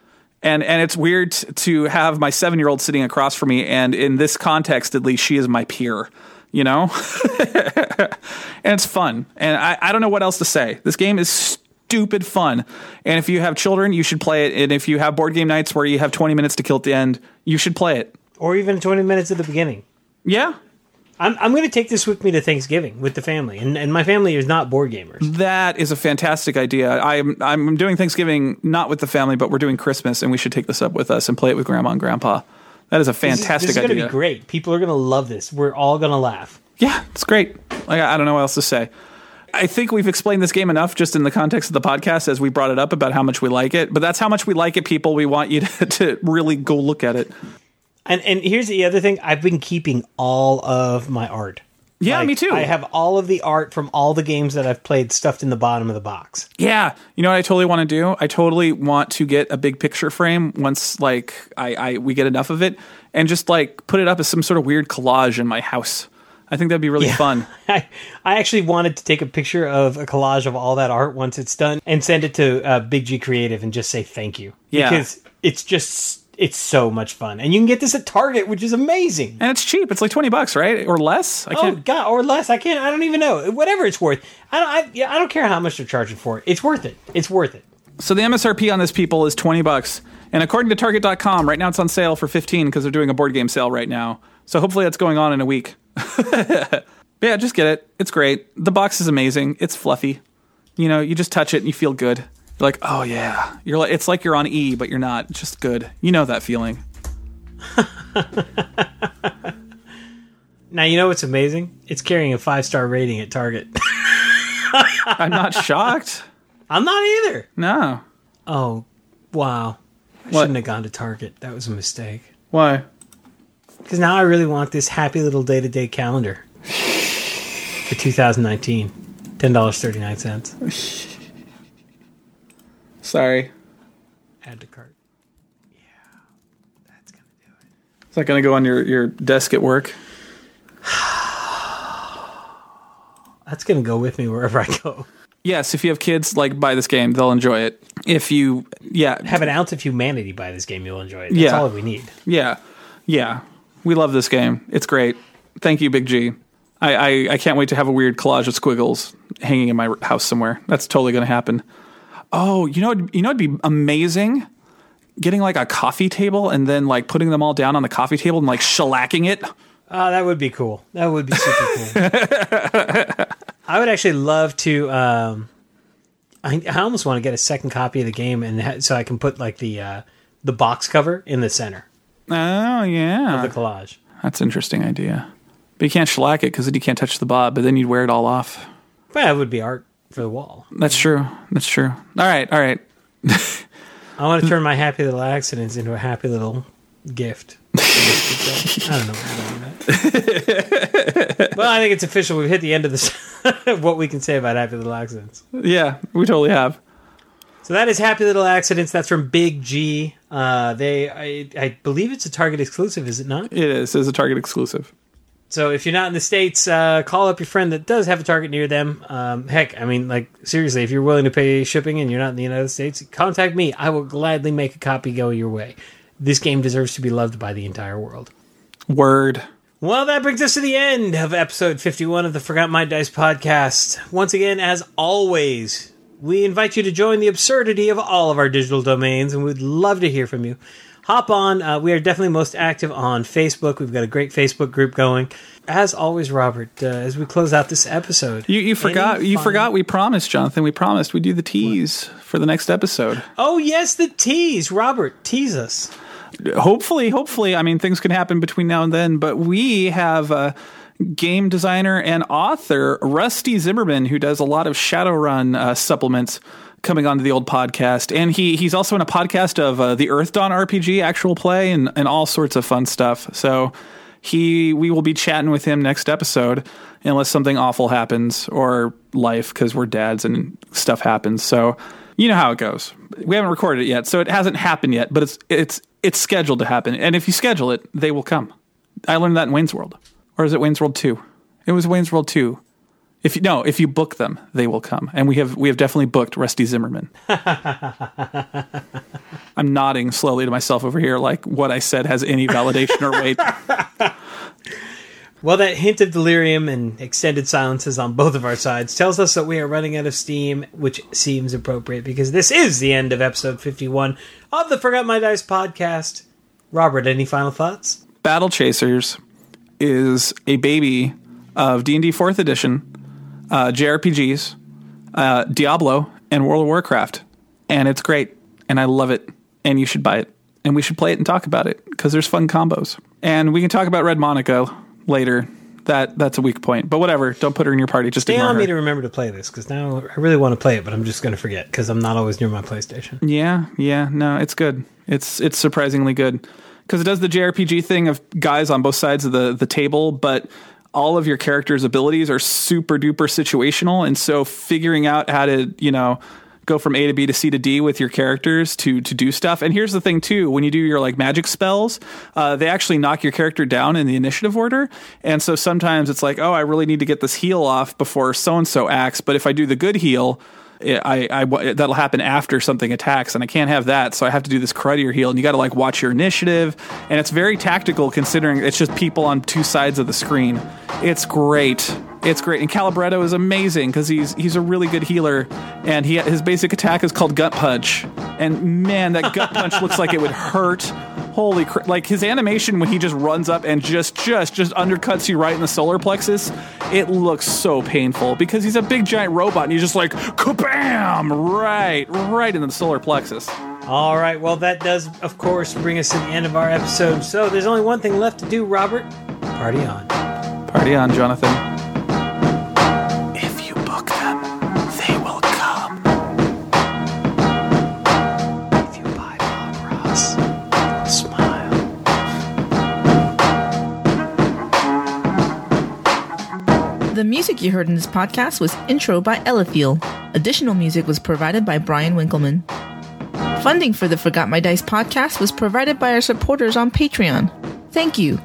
And and it's weird to have my seven-year-old sitting across from me, and in this context, at least, she is my peer. You know, and it's fun. And I, I don't know what else to say. This game is stupid fun. And if you have children, you should play it. And if you have board game nights where you have 20 minutes to kill at the end, you should play it. Or even 20 minutes at the beginning. Yeah, I'm, I'm going to take this with me to Thanksgiving with the family. And, and my family is not board gamers. That is a fantastic idea. I'm I'm doing Thanksgiving not with the family, but we're doing Christmas, and we should take this up with us and play it with Grandma and Grandpa. That is a This is- fantastic This is, going to be great. People are going to love this. We're all going to laugh. Yeah, it's great. Like I I don't know what else to say. I think we've explained this game enough just in the context of the podcast as we brought it up about how much we like it. But that's how much we like it, people. We want you to, to really go look at it. And and here's the other thing. I've been keeping all of my art. Yeah, Like, me too. I have all of the art from all the games that I've played stuffed in the bottom of the box. Yeah, you know what I totally want to do? I totally want to get a big picture frame once like I, I we get enough of it and just like put it up as some sort of weird collage in my house. I think that'd be really fun. I, I actually wanted to take a picture of a collage of all that art once it's done and send it to uh, Big G Creative and just say thank you. Yeah. Because it's just, it's so much fun. And you can get this at Target, which is amazing. And it's cheap. It's like 20 bucks, right? Or less. I Oh can't God, or less. I can't. I don't even know. Whatever it's worth. I don't. I, yeah, I don't care how much they're charging for it. It's worth it. It's worth it. So the MSRP on this people is 20 bucks. And according to target.com, right now it's on sale for 15 because they're doing a board game sale right now. So hopefully that's going on in a week. Yeah, just get it. It's great. The box is amazing. It's fluffy. You know, you just touch it and you feel good. You're like, "Oh yeah." You're like it's like you're on E, but you're not. It's just good. You know that feeling. Now you know what's amazing? It's carrying a five star rating at Target. I'm not shocked. I'm not either. No. Oh, wow. I What? shouldn't have gone to Target. That was a mistake. Why? Because now I really want this happy little day to day calendar for 2019. $10.39. Sorry. Add to cart. Yeah, that's to do it. Is that going to go on your, your desk at work? That's going to go with me wherever I go. Yes, if you have kids, like buy this game, they'll enjoy it. If you, yeah, Have an ounce of humanity by this game, you'll enjoy it. That's Yeah. all we need. yeah, yeah, we love this game. It's great. Thank you, Big G. I, I, I can't wait to have a weird collage of squiggles hanging in my house somewhere. That's totally going to happen. Oh, you know, you know, it'd be amazing getting like a coffee table and then like putting them all down on the coffee table and like shellacking it. Oh, that would be cool. That would be super cool. I would actually love to. Um, I, I almost want to get a second copy of the game, and ha- so I can put like the uh, the box cover in the center Oh yeah, of the collage. that's an interesting idea. But you can't shellac it because then you can't touch the bob. But then you'd wear it all off. But that would be art for the wall. That's true. That's true. All right. All right. I want to turn my happy little accidents into a happy little gift. I don't know. What I'm doing that. well, I think it's official. We've hit the end of this. what we can say about happy little accidents. Yeah, we totally have. So that is Happy Little Accidents. That's from Big G. Uh, they, I, I believe it's a Target exclusive, is it not? It is. It's a Target exclusive. So if you're not in the states, uh, call up your friend that does have a Target near them. Um, heck, I mean, like seriously, if you're willing to pay shipping and you're not in the United States, contact me. I will gladly make a copy go your way. This game deserves to be loved by the entire world. Word. Well, that brings us to the end of episode 51 of the Forgot My Dice podcast. Once again, as always, we invite you to join the absurdity of all of our digital domains, and we'd love to hear from you. Hop on. Uh, we are definitely most active on Facebook. We've got a great Facebook group going. As always, Robert, uh, as we close out this episode, You you forgot you forgot we promised Jonathan. We promised we'd do the tease for the next episode. Oh yes, the tease. Robert, tease us. Hopefully, hopefully, I mean things can happen between now and then. But we have a game designer and author Rusty Zimmerman who does a lot of Shadowrun uh, supplements coming onto the old podcast, and he he's also in a podcast of uh, the Earthdawn RPG actual play and and all sorts of fun stuff. So. He, we will be chatting with him next episode, unless something awful happens or life because we're dads and stuff happens. So, you know how it goes. We haven't recorded it yet, so it hasn't happened yet, but it's it's it's scheduled to happen. And if you schedule it, they will come. I learned that in Wayne's World, or is it Wayne's World Two? It was Wayne's World Two. If you no, if you book them, they will come, and we have we have definitely booked Rusty Zimmerman. I'm nodding slowly to myself over here, like what I said has any validation or weight. Well, that hint of delirium and extended silences on both of our sides tells us that we are running out of steam, which seems appropriate because this is the end of episode 51 of the Forgot My Dice podcast. Robert, any final thoughts? Battle Chasers is a baby of D&D 4th edition, uh, JRPGs, uh, Diablo, and World of Warcraft. And it's great. And I love it. And you should buy it. And we should play it and talk about it because there's fun combos. And we can talk about Red Monika later. That That's a weak point. But whatever. Don't put her in your party. Just Stay ignore on her. me to remember to play this because now I really want to play it, but I'm just going to forget because I'm not always near my PlayStation. Yeah, yeah, no, it's good. It's it's surprisingly good because it does the JRPG thing of guys on both sides of the the table, but all of your characters' abilities are super duper situational, and so figuring out how to you know go from A to B to C to D with your characters to to do stuff. And here's the thing too: when you do your like magic spells, uh, they actually knock your character down in the initiative order, and so sometimes it's like, oh, I really need to get this heal off before so and so acts, but if I do the good heal. I, I that'll happen after something attacks, and I can't have that, so I have to do this cruddier heal, and you got to like watch your initiative, and it's very tactical considering it's just people on two sides of the screen. It's great, it's great, and Calibretto is amazing because he's he's a really good healer, and he his basic attack is called Gut Punch, and man, that Gut Punch looks like it would hurt. Holy crap! like his animation when he just runs up and just just just undercuts you right in the solar plexus. It looks so painful because he's a big giant robot and he's just like kabam right right in the solar plexus. All right, well, that does, of course, bring us to the end of our episode. So there's only one thing left to do, Robert. Party on. Party on, Jonathan. The music you heard in this podcast was Intro by Elithiel. Additional music was provided by Brian Winkleman. Funding for the Forgot My Dice podcast was provided by our supporters on Patreon. Thank you.